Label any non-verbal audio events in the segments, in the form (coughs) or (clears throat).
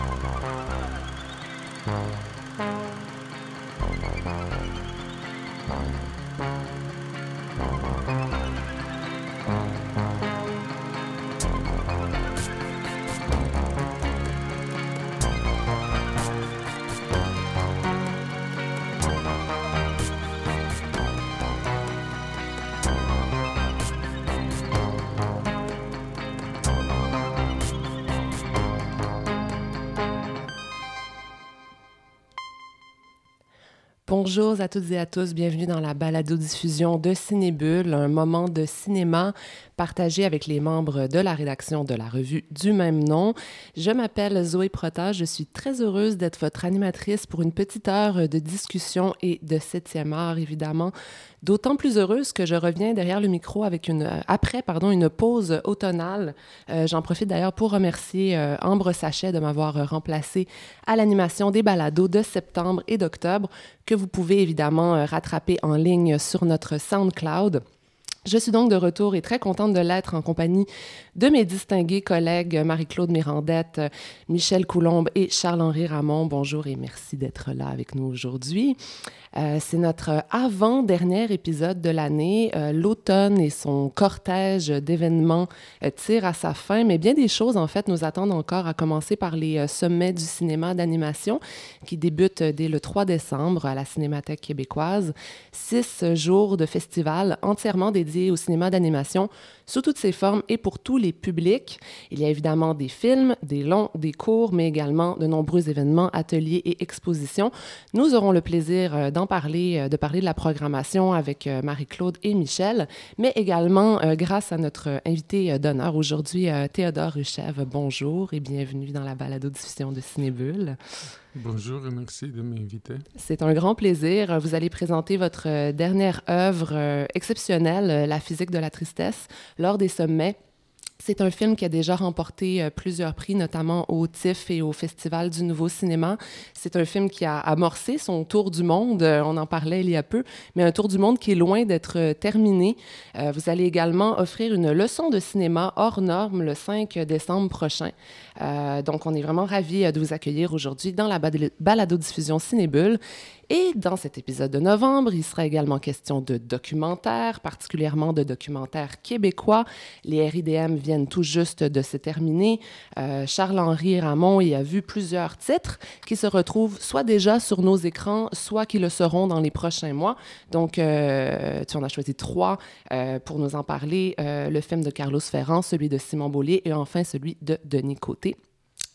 Oh, no. Bonjour à toutes et à tous, bienvenue dans la balado-diffusion de Cinébule, un moment de cinéma partagé avec les membres de la rédaction de la revue du même nom. Je m'appelle Zoé Prota, je suis très heureuse d'être votre animatrice pour une petite heure de discussion et de septième art, évidemment. D'autant plus heureuse que je reviens derrière le micro avec une, après pardon, une pause automnale. Euh, j'en profite d'ailleurs pour remercier euh, Ambre Sachet de m'avoir remplacé à l'animation des balados de septembre et d'octobre, que vous pouvez évidemment euh, rattraper en ligne sur notre SoundCloud. Je suis donc de retour et très contente de l'être en compagnie de mes distingués collègues Marie-Claude Mirandette, Michel Coulombe et Charles-Henri Ramon. Bonjour et merci d'être là avec nous aujourd'hui. Euh, c'est notre avant-dernier épisode de l'année. Euh, l'automne et son cortège d'événements euh, tirent à sa fin, mais bien des choses, en fait, nous attendent encore, à commencer par les sommets du cinéma d'animation qui débutent dès le 3 décembre à la Cinémathèque québécoise. Six jours de festival entièrement dédiés au cinéma d'animation sous toutes ses formes et pour tous les publics. Il y a évidemment des films, des longs, des courts, mais également de nombreux événements, ateliers et expositions. Nous aurons le plaisir d'en parler, euh, de parler de la programmation avec euh, Marie-Claude et Michel, mais également euh, grâce à notre invité d'honneur aujourd'hui, Théodore Ruchev. Bonjour et bienvenue dans la balado-diffusion de Cinébule. Bonjour et merci de m'inviter. C'est un grand plaisir. Vous allez présenter votre dernière œuvre exceptionnelle, La physique de la tristesse, lors des sommets c'est un film qui a déjà remporté euh, plusieurs prix, notamment au TIFF et au Festival du Nouveau Cinéma. C'est un film qui a amorcé son tour du monde, euh, on en parlait il y a peu, mais un tour du monde qui est loin d'être euh, terminé. vous allez également offrir une leçon de cinéma hors norme le 5 décembre prochain. donc, on est vraiment ravis de vous accueillir aujourd'hui dans la balado-diffusion Cinébule. Et dans cet épisode de novembre, il sera également question de documentaires, particulièrement de documentaires québécois. Les RIDM viennent tout juste de se terminer. Euh, Charles-Henri Ramon y a vu plusieurs titres qui se retrouvent soit déjà sur nos écrans, soit qui le seront dans les prochains mois. Donc, euh, tu en as choisi trois euh, pour nous en parler. le film de Carlos Ferrand, celui de Simon Beaulier et enfin celui de Denis Côté.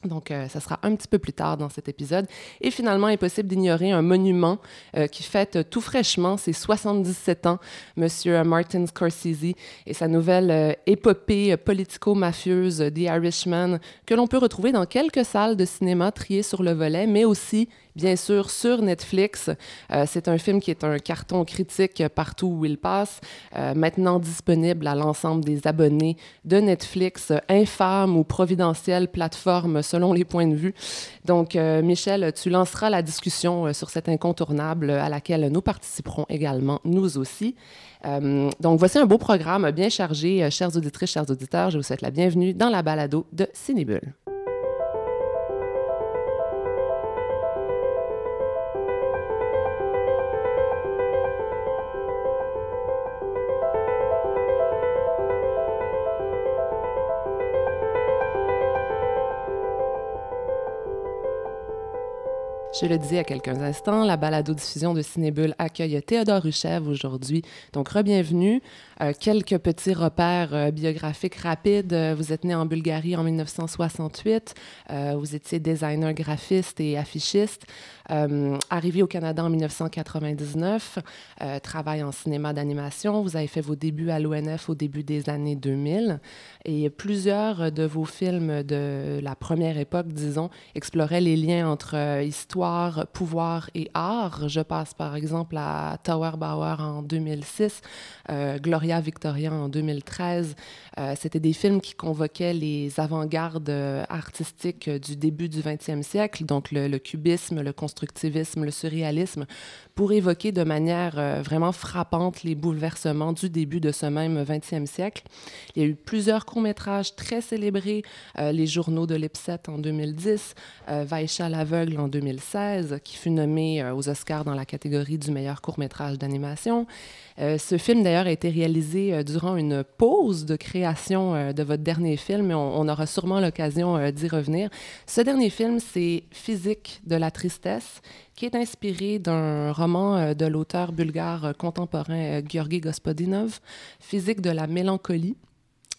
Donc, euh, ça sera un petit peu plus tard dans cet épisode. Et finalement, impossible d'ignorer un monument euh, qui fête tout fraîchement ses 77 ans, Monsieur Martin Scorsese et sa nouvelle euh, épopée politico-mafieuse The Irishman, que l'on peut retrouver dans quelques salles de cinéma triées sur le volet, mais aussi bien sûr sur Netflix. Euh, c'est un film qui est un carton critique partout où il passe, euh, maintenant disponible à l'ensemble des abonnés de Netflix, infâme ou providentielle plateforme selon les points de vue. Donc, euh, Michel, tu lanceras la discussion sur cet incontournable à laquelle nous participerons également, nous aussi. donc, voici un beau programme bien chargé. chers auditrices, chers auditeurs, je vous souhaite la bienvenue dans la balado de Cinébule. Je le disais à quelques instants, la balado-diffusion de Cinébule accueille Théodore Ruchev aujourd'hui. Donc, re-bienvenue. Euh, quelques petits repères euh, biographiques rapides. Euh, vous êtes né en Bulgarie en 1968. vous étiez designer graphiste et affichiste. Arrivé au Canada en 1999. travail en cinéma d'animation. Vous avez fait vos débuts à l'ONF au début des années 2000. Et plusieurs de vos films de la première époque, disons, exploraient les liens entre histoire, pouvoir et art. Je passe par exemple à Tower Bauer en 2006, Gloria Victoria en 2013. Euh, c'était des films qui convoquaient les avant-gardes euh, artistiques du début du 20e siècle, donc le, cubisme, le, constructivisme, le surréalisme, pour évoquer de manière euh, vraiment frappante les bouleversements du début de ce même 20e siècle. Il y a eu plusieurs courts-métrages très célébrés, euh, Les Journaux de l'Ipset en 2010, euh, l'aveugle en 2016, qui fut nommé aux Oscars dans la catégorie du meilleur court-métrage d'animation. ce film, d'ailleurs, a été réalisé durant une pause de création de votre dernier film, et on, on aura sûrement l'occasion d'y revenir. Ce dernier film, c'est Physique de la tristesse, qui est inspiré d'un roman euh, de l'auteur bulgare euh, contemporain euh, Georgi Gospodinov, Physique de la mélancolie.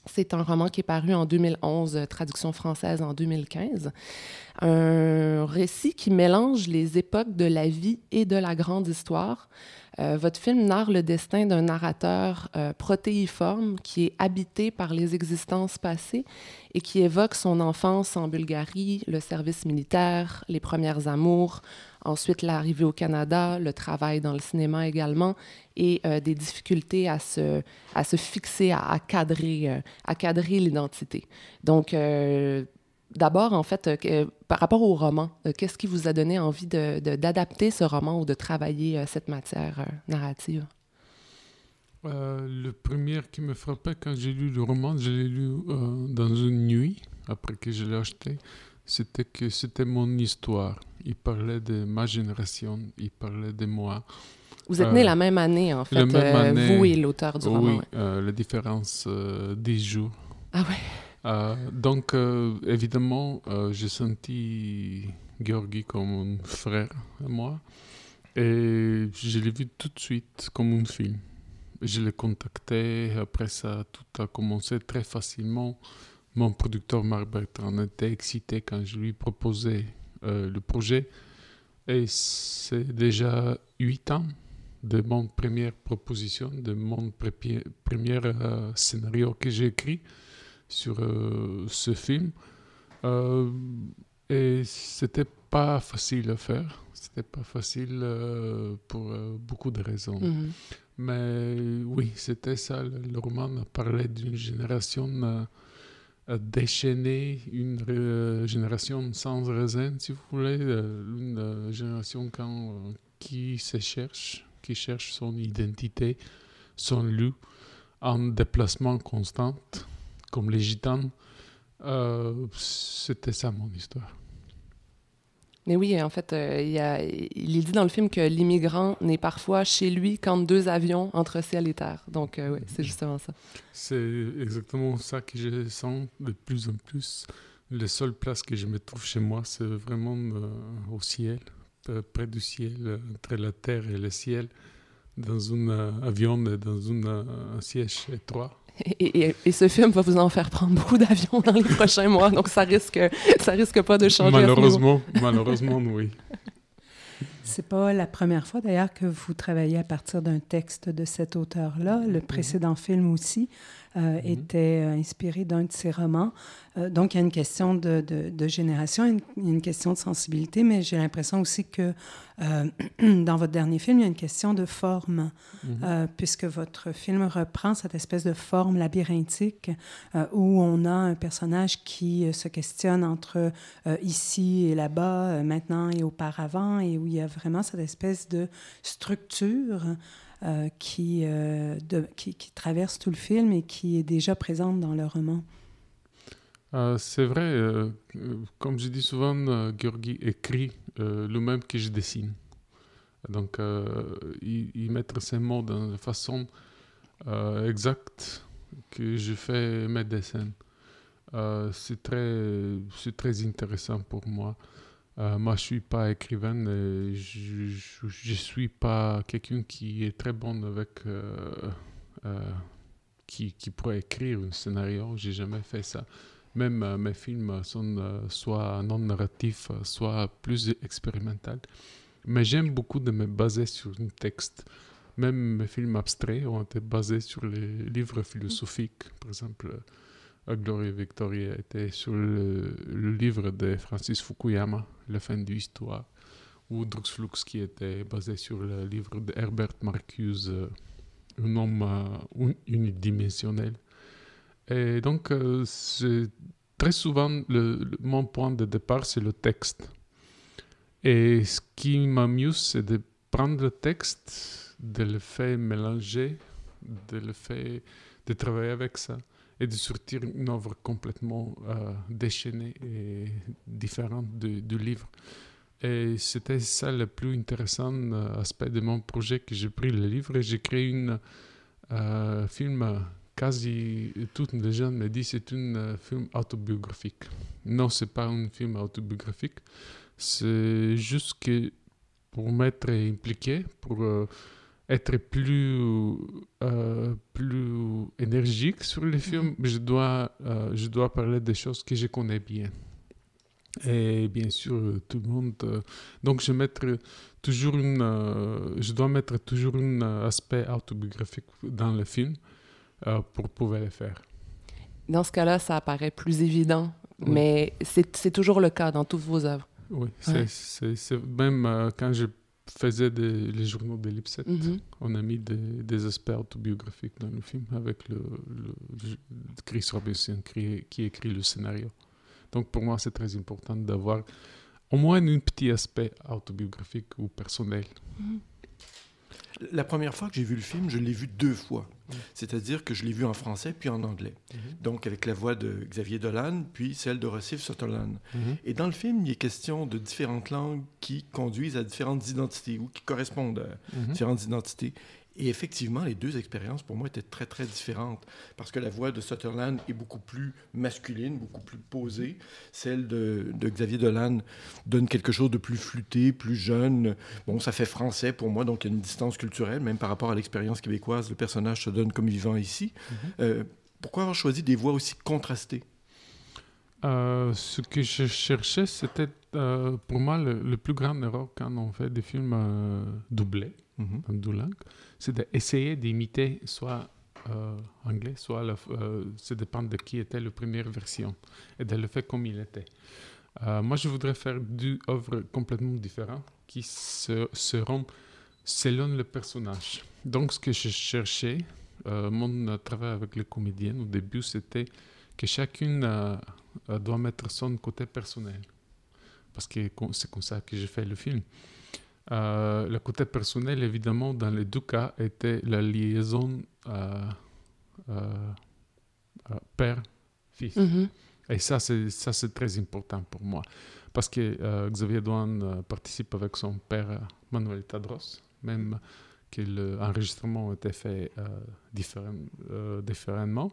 C'est un roman qui est paru en 2011, traduction française en 2015. Un récit qui mélange les époques de la vie et de la grande histoire. Votre film narre le destin d'un narrateur protéiforme qui est habité par les existences passées et qui évoque son enfance en Bulgarie, le service militaire, les premières amours, Ensuite, l'arrivée au Canada, le travail dans le cinéma également, et euh, des difficultés à se, à se fixer, à, cadrer, euh, à cadrer l'identité. Donc, euh, d'abord, en fait, par rapport au roman, qu'est-ce qui vous a donné envie d'adapter ce roman ou de travailler cette matière narrative? le premier qui me frappait quand j'ai lu le roman, je l'ai lu dans une nuit, après que je l'ai acheté, c'était que c'était mon histoire il parlait de ma génération, il parlait de moi. Vous êtes né la même année, en fait, euh, vous et l'auteur du roman. Oui, euh, la différence euh, des jours. Ah ouais. Donc, évidemment, j'ai senti Georgi comme un frère à moi. Et je l'ai vu tout de suite comme un film. Je l'ai contacté, après ça, tout a commencé très facilement. Mon producteur Marc Bertrand était excité quand je lui proposais euh, le projet. Et c'est déjà huit ans de mon première proposition, de mon premier euh, scénario que j'ai écrit sur euh, ce film. et c'était pas facile à faire. C'était pas facile pour beaucoup de raisons. Mm-hmm. Mais oui, c'était ça. Le, roman parlait d'une génération déchaîner une euh, génération sans raisin, si vous voulez, euh, une euh, génération quand, qui se cherche, qui cherche son identité, son lieu, en déplacement constant, comme les gitanes. C'était ça mon histoire. Mais oui, en fait, euh, il, est dit dans le film que l'immigrant n'est parfois chez lui qu'entre deux avions entre ciel et terre. Donc, euh, oui, c'est justement ça. C'est exactement ça que je sens de plus en plus. La seule place que je me trouve chez moi, c'est vraiment euh, au ciel, près du ciel, entre la terre et le ciel, dans un avion, dans un siège étroit. Et, ce film va vous en faire prendre beaucoup d'avions dans les prochains mois, donc ça risque, ça risque pas de changer. Malheureusement, malheureusement, oui. C'est pas la première fois d'ailleurs que vous travaillez à partir d'un texte de cet auteur-là. Le précédent film aussi euh, mhm. était euh, inspiré d'un de ses romans. Euh, donc, il y a une question de, de, génération, une, une, question de sensibilité, mais j'ai l'impression aussi que (clears throat) dans votre dernier film, il y a une question de forme, mhm. puisque votre film reprend cette espèce de forme labyrinthique où on a un personnage qui se questionne entre ici et là-bas, maintenant et auparavant, et où il y a vraiment cette espèce de structure euh, qui, euh, qui, qui, traverse tout le film et qui est déjà présente dans le roman. Euh, c'est vrai, comme je dis souvent, Georgi écrit le même que je dessine. Donc, il, il met ses mots de façon exacte que je fais mes dessins. c'est très, très intéressant pour moi. Euh, moi, je suis pas écrivain, je, je, suis pas quelqu'un qui est très bon avec, euh, euh, qui, qui, pourrait écrire un scénario. J'ai jamais fait ça. Même mes films sont soit non narratifs, soit plus expérimentaux. Mais j'aime beaucoup de me baser sur un texte. Même mes films abstraits ont été basés sur les livres philosophiques, par exemple. Gloria Victoria était sur le, livre de Francis Fukuyama, La fin de l'histoire, ou Druxflux qui était basé sur le livre de Herbert Marcuse, euh, Un homme euh, unidimensionnel. Et donc, euh, très souvent, mon point de départ, c'est le texte. Et ce qui m'amuse, c'est de prendre le texte, de le faire mélanger, de le faire, de travailler avec ça et de sortir une œuvre complètement euh, déchaînée et différente du, livre. Et c'était ça le plus intéressant euh, aspect de mon projet que j'ai pris le livre et j'ai créé un euh, film quasi toutes les gens me disent c'est un film autobiographique. Non, c'est pas un film autobiographique. C'est juste que pour m'être impliqué, pour être plus, euh, plus énergique sur les films, je dois, euh, je dois parler des choses que je connais bien. Et bien sûr, tout le monde. euh, donc, je, mettre toujours une, je dois mettre toujours un aspect autobiographique dans le film pour pouvoir le faire. Dans ce cas-là, ça apparaît plus évident, Oui. mais c'est toujours le cas dans toutes vos œuvres. Oui, c'est, Ouais. c'est- c'est- même quand je faisais des- les journaux de Lipset, Mhm. on a mis des, des aspects autobiographiques dans le film avec le, le- Chris Robinson qui, qui écrit le scénario. Donc pour moi, c'est très important d'avoir au moins un petit aspect autobiographique ou personnel. La première fois que j'ai vu le film, je l'ai vu deux fois. C'est-à-dire que je l'ai vu en français puis en anglais. Donc avec la voix de Xavier Dolan, puis celle de Rossif Sutherland. Et dans le film, il est question de différentes langues qui conduisent à différentes identités ou qui correspondent à Mhm. différentes identités. Et effectivement, les deux expériences, pour moi, étaient très, très différentes. Parce que la voix de Sutherland est beaucoup plus masculine, beaucoup plus posée. Celle de, de Xavier Dolan donne quelque chose de plus flûté, plus jeune. Bon, ça fait français pour moi, donc il y a une distance culturelle, même par rapport à l'expérience québécoise. Le personnage se donne comme vivant ici. Euh, pourquoi avoir choisi des voix aussi contrastées? Euh, ce que je cherchais, c'était euh, pour moi le, le plus grand erreur quand on fait des films euh, doublés. En deux langues, c'est d'essayer d'imiter soit anglais, soit ça dépend de qui était la première version et de le faire comme il était. Moi, je voudrais faire deux œuvres complètement différentes qui se, seront selon le personnage. Donc, ce que je cherchais, mon travail avec les comédiens au début, c'était que chacune doit mettre son côté personnel. Parce que c'est comme ça que j'ai fait le film. Euh, le côté personnel, évidemment, dans les deux cas, était la liaison euh, euh, euh, père-fils. Mhm. Et ça, c'est ça, c'est très important pour moi. Parce que euh, Xavier Douane euh, participe avec son père, euh, Manuel Tadros, même que l'enregistrement été fait euh, euh, différemment.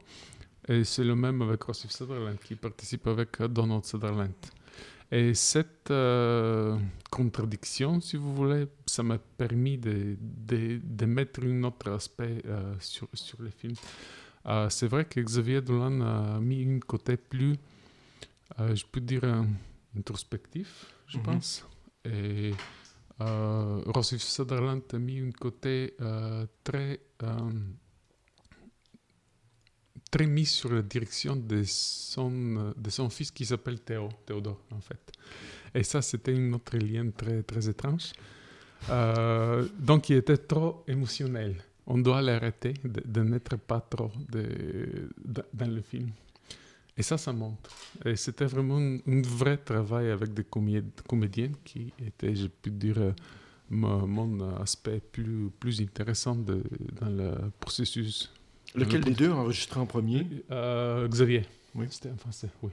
Et c'est le même avec Rossif Sutherland, qui participe avec Donald Sutherland. Et cette euh, contradiction, si vous voulez, ça m'a permis de, de, de mettre un autre aspect euh, sur, sur le film. Euh, c'est vrai que Xavier Dolan a mis un côté plus, je peux dire, introspectif, je Mhm. pense. Et Rossif Sutherland a mis un côté très, très mis sur la direction de son, de son fils qui s'appelle Théo, Théodore, en fait. Et ça, c'était un autre lien très, très étrange. Euh, donc, il était trop émotionnel. On doit l'arrêter de, de n'être pas trop de- dans le film. Et ça, ça montre. Et c'était vraiment un, vrai travail avec des comé- comédiens qui étaient, je peux dire, euh, mon, aspect plus, plus intéressant dans le processus. Lequel Le- des deux a enregistré en premier? Euh, Xavier. Oui. C'était en français, oui.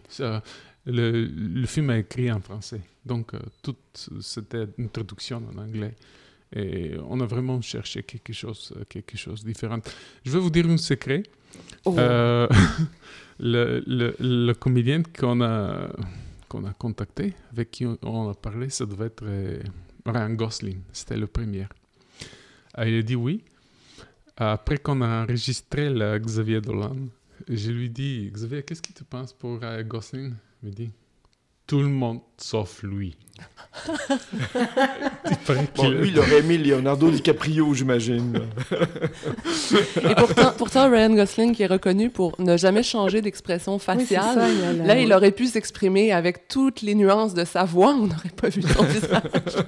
Le, le film est écrit en français. Donc, euh, tout, c'était une traduction en anglais. Et on a vraiment cherché quelque chose, euh, quelque chose de différent. Je vais vous dire un secret. Oh. Euh, (laughs) le, le, le comédien qu'on a, qu'on a contacté, avec qui on, a parlé, ça devait être Ryan Gosling. C'était le premier. Euh, il a dit oui. Après qu'on a enregistré Xavier Dolan, je lui dis Xavier, qu'est-ce que tu penses pour Il me dit tout le monde sauf lui. (laughs) Bon, lui, il aurait aimé Leonardo DiCaprio, j'imagine. (laughs) Et pourtant, pourtant, Ryan Gosling, qui est reconnu pour ne jamais changer d'expression Oui, faciale, ça, il y là, il aurait pu s'exprimer avec toutes les nuances de sa voix. On n'aurait pas vu son visage. (laughs)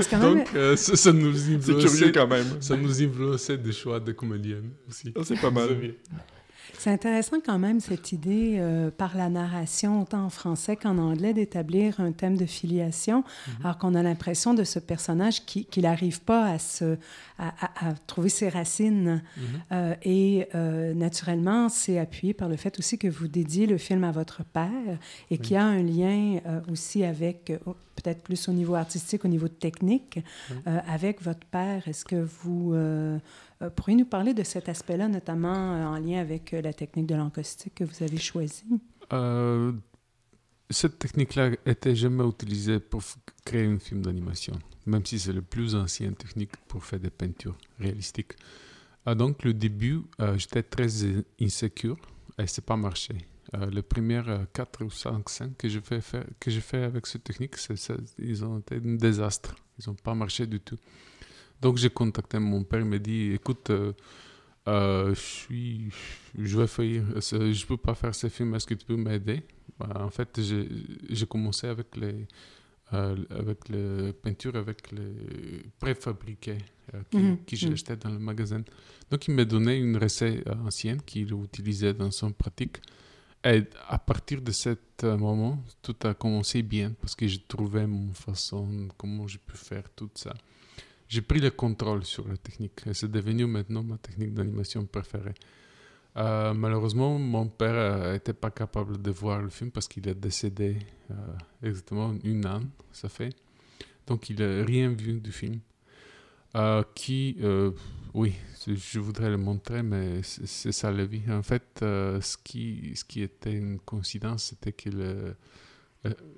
C'est quand même- Donc, euh, ça, ça nous C'est influençait- curieux quand même. Ça nous influençait des choix de comédiennes aussi. C'est pas mal. C'est intéressant quand même cette idée euh, par la narration, autant en français qu'en anglais, d'établir un thème de filiation, mhm. alors qu'on a l'impression de ce personnage qui n'arrive pas à, se, à, trouver ses racines. Mhm. Euh, et euh, naturellement, c'est appuyé par le fait aussi que vous dédiez le film à votre père et qu'il y a un lien aussi avec, peut-être plus au niveau artistique, au niveau technique, avec votre père. Est-ce que vous euh, pourriez-vous nous parler de cet aspect-là, notamment euh, en lien avec euh, la technique de l'encaustique que vous avez choisie? cette technique-là était jamais utilisée pour créer un film d'animation, même si c'est la plus ancienne technique pour faire des peintures réalistiques. donc, le début, j'étais très insécure et n'a pas marché. les premières 4 ou 5 scènes que j'ai fait avec cette technique, ils ont été un désastre. Ils n'ont pas marché du tout. Donc j'ai contacté mon père, il m'a dit, écoute, euh, euh, je suis, je vais faillir, je ne peux pas faire ce film, est-ce que tu peux m'aider? Bah, En fait, j'ai commencé avec les, euh, avec les peintures, avec les préfabriqués qui, que j'ai mhm. dans le magasin. Donc il m'a donné une recette ancienne qu'il utilisait dans son pratique. Et à partir de ce moment, tout a commencé bien parce que j'ai trouvé mon façon, comment je peux faire tout ça j'ai pris le contrôle sur la technique. Et c'est devenu maintenant ma technique d'animation préférée. Euh, malheureusement, mon père n'était pas capable de voir le film parce qu'il est décédé euh, exactement une an, ça fait. Donc, il n'a rien vu du film. Euh, qui, oui, je voudrais le montrer, mais c'est ça la vie. En fait, ce, qui, ce qui était une coïncidence, c'était que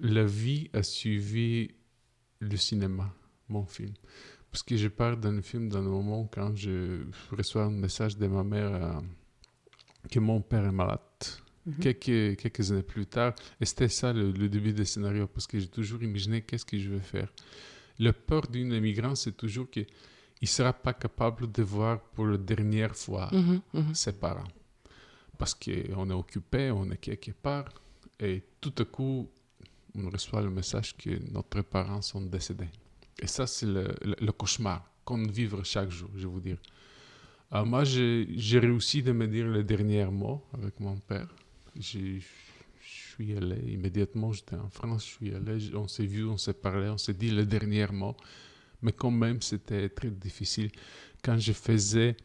la vie a suivi le cinéma, mon film. Parce que je parle dans le film dans le moment quand je reçois un message de ma mère euh, que mon père est malade. Mhm. quelques, quelques années plus tard. Et c'était ça le, début du scénario, parce que j'ai toujours imaginé qu'est-ce que je vais faire. Le peur d'un immigrant, c'est toujours qu'il ne sera pas capable de voir pour la dernière fois mhm, mhm. ses parents. Parce qu'on est occupé, on est quelque part, et tout à coup, on reçoit le message que notre parents sont décédés. Et ça, c'est le, cauchemar qu'on vit chaque jour, je vous dire. Alors moi, j'ai réussi de me dire le dernier mot avec mon père. Je suis allé immédiatement, j'étais en France, je suis allé, on s'est vu, on s'est parlé, on s'est dit le dernier mot. Mais quand même, c'était très difficile. Quand je faisais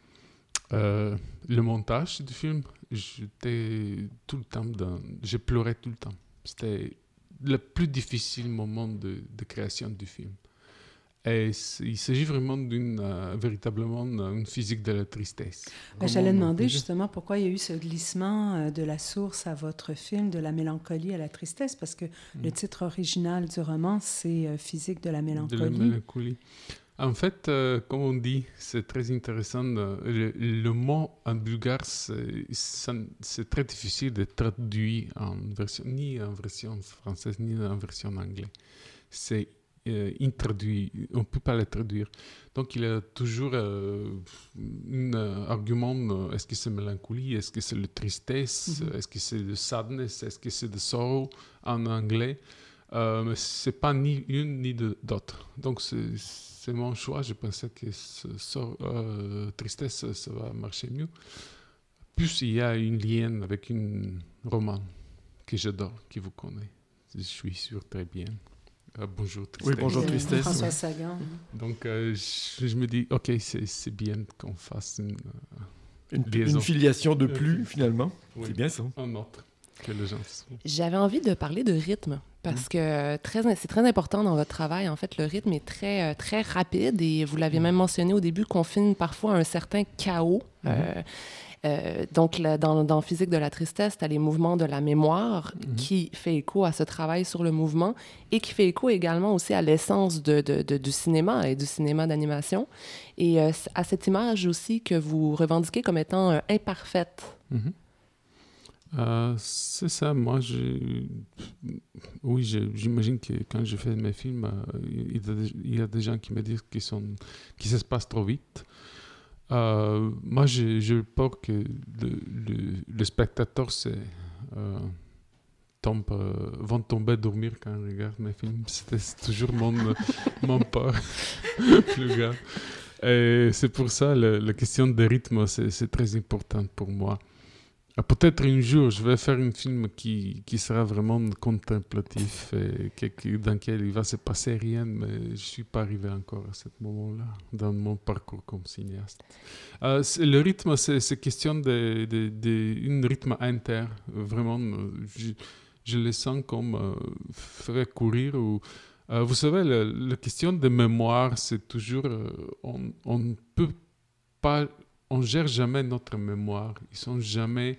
euh, le montage du film, j'étais tout le temps dans... Je pleurais tout le temps. C'était le plus difficile moment de création du film. Et il s'agit vraiment d'une euh, véritablement une physique de la tristesse. Ben, j'allais demander justement pourquoi il y a eu ce glissement euh, de la source à votre film, de la mélancolie à la tristesse, parce que le mm. titre original du roman, c'est euh, Physique de la mélancolie. De la mélancolie. En fait, comme on dit, c'est très intéressant. Le, mot en bulgare, c'est très difficile de traduire en version, ni en version française, ni en version anglaise. C'est euh, introduit, on ne peut pas le traduire. Donc il y a toujours euh, un euh, argument, est-ce que c'est mélancolie, est-ce que c'est la tristesse, mhm. est-ce que c'est le sadness, est-ce que c'est le sorrow en anglais. mais ce n'est pas ni une ni d'autre. Donc c'est mon choix, je pensais que ce tristesse, ça va marcher mieux. Plus il y a une lien avec un roman que j'adore, qui vous connaît. Je suis sûr très bien. Ah, bonjour Tristesse. Oui, bonjour Tristesse. François Sagan. Donc, euh, je, me dis, OK, c'est bien qu'on fasse une, euh, une, filiation de plus, finalement. C'est bien ça. Un autre que les gens J'avais envie de parler de rythme parce que c'est très important dans votre travail. En fait, le rythme est très, euh, très rapide et vous l'avez même mentionné au début qu'on filme parfois un certain chaos. Euh, donc, dans, dans, Physique de la tristesse, tu as les mouvements de la mémoire mhm. qui fait écho à ce travail sur le mouvement et qui fait écho également aussi à l'essence de, de, du cinéma et du cinéma d'animation. Et euh, à cette image aussi que vous revendiquez comme étant euh, imparfaite. Mhm. c'est ça, moi, oui, j'imagine que quand je fais mes films, il y, a des gens qui me disent qu'ils sont... qu se passe trop vite. Euh, moi, je, pense que le, le, spectateur c'est, euh, tombe, euh, vont tomber dormir quand ils regardent mes films. (laughs) C'était toujours mon, (laughs) mon peur (laughs) plus grand. Et c'est pour ça la, la question de rythme, c'est, très importante pour moi. Ah, peut-être un jour, je vais faire un film qui, qui sera vraiment contemplatif, et dans lequel il va se passer rien, mais je ne suis pas arrivé encore à ce moment-là dans mon parcours comme cinéaste. Euh, le rythme, c'est question de, de, de, rythme inter. Vraiment, je, je le sens comme euh, faire courir. Ou, euh, vous savez, la, question de mémoire, c'est toujours. on ne peut pas on gère jamais notre mémoire. Ils sont jamais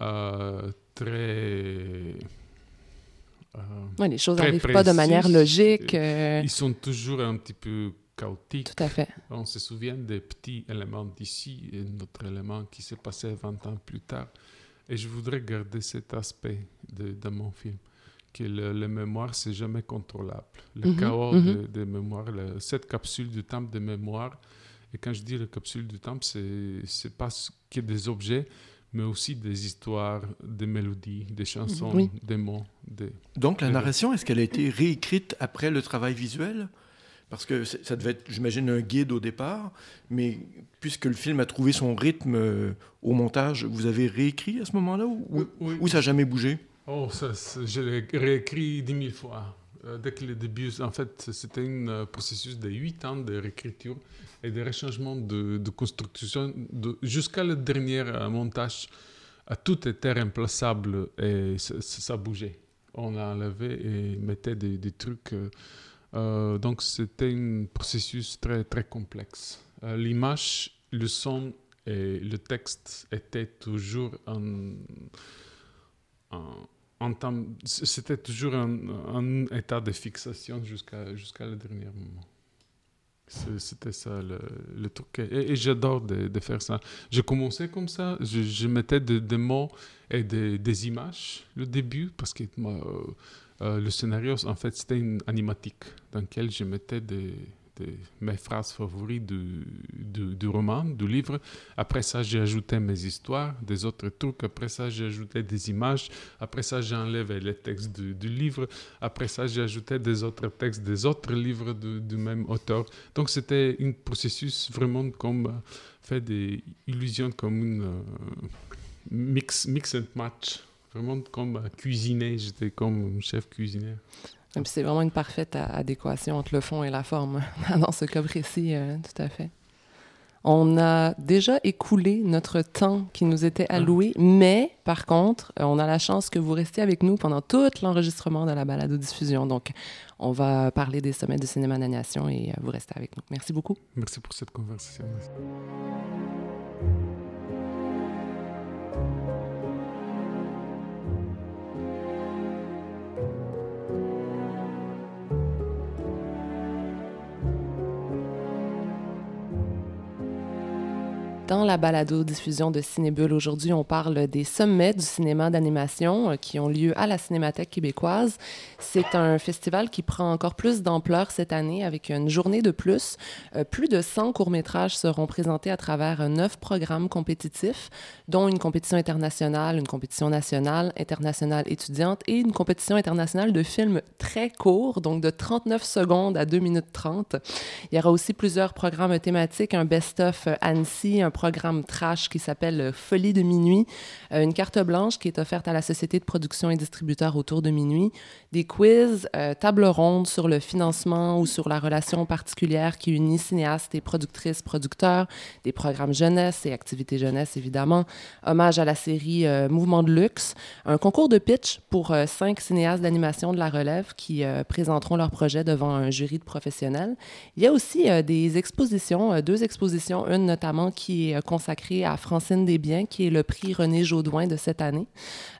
euh, très. Euh, les choses n'arrivent pas de manière logique. Euh. Ils sont toujours un petit peu chaotiques. Tout à fait. On se souvient des petits éléments d'ici et notre élément qui s'est passé 20 ans plus tard. Et je voudrais garder cet aspect de, de mon film que le, la mémoire, c'est jamais contrôlable. Le mhm, chaos mhm. de, mémoire, cette capsule du temps de mémoire, et quand je dis la capsule du temps, c'est pas que des objets, mais aussi des histoires, des mélodies, des chansons, des mots. Des, Donc la narration, est-ce qu'elle a été réécrite après le travail visuel? Parce que ça devait être, j'imagine, un guide au départ, mais puisque le film a trouvé son rythme euh, au montage, vous avez réécrit à ce moment-là ou, ou ça n'a jamais bougé? Oh, ça, je l'ai réécrit dix mille fois. Euh, dès que le début, en fait, c'était un euh, processus de huit ans de réécriture et de rechangements de, construction jusqu'à le dernier euh, montage. tout était remplaçable et ça, bougeait. On a enlevé et mettait des, des trucs. donc c'était un processus très, très complexe. L'image, le son et le texte étaient toujours en, en c'était toujours un, état de fixation jusqu'à jusqu'à le dernier moment. C'était ça le, truc. Et, j'adore de, faire ça. J'ai commencé comme ça. Je, mettais des mots et des, images le début parce que euh, euh, le scénario, en fait, c'était une animatique dans lequel je mettais des mes phrases favorites du, du, roman, du livre. Après ça, j'ai ajouté mes histoires, des autres trucs. Après ça, j'ai ajouté des images. Après ça, j'ai enlevé les textes du, livre. Après ça, j'ai ajouté des autres textes des autres livres du, même auteur. Donc, c'était un processus vraiment comme euh, fait des illusions comme une euh, mix, mix and match. Vraiment comme euh, cuisiner. J'étais comme un chef cuisinier. C'est vraiment une parfaite adéquation entre le fond et la forme (laughs) dans ce cas précis, euh, tout à fait. On a déjà écoulé notre temps qui nous était ah. alloué, mais par contre, euh, on a la chance que vous restiez avec nous pendant tout l'enregistrement de la balade diffusion. Donc, on va parler des sommets de cinéma d'animation et euh, vous restez avec nous. Merci beaucoup. Merci pour cette conversation. Dans la balado-diffusion de Cinébule aujourd'hui, on parle des sommets du cinéma d'animation euh, qui ont lieu à la Cinémathèque québécoise. C'est un festival qui prend encore plus d'ampleur cette année avec une journée de plus. Euh, plus de 100 courts-métrages seront présentés à travers neuf programmes compétitifs, dont une compétition internationale, une compétition nationale, internationale étudiante et une compétition internationale de films très courts, donc de 39 secondes à 2 minutes 30. Il y aura aussi plusieurs programmes thématiques, un best-of Annecy, un programme trash qui s'appelle euh, Folie de minuit, euh, une carte blanche qui est offerte à la société de production et distributeur autour de minuit, des quiz, euh, table ronde sur le financement ou sur la relation particulière qui unit cinéastes et productrices, producteurs, des programmes jeunesse et activités jeunesse évidemment, hommage à la série Mouvement de luxe, un concours de pitch pour cinq cinéastes d'animation de la relève qui présenteront leur projet devant un jury de professionnels. Il y a aussi des expositions, deux expositions, une notamment qui est euh, consacré à Francine Desbiens, qui est le prix René Jaudoin de cette année.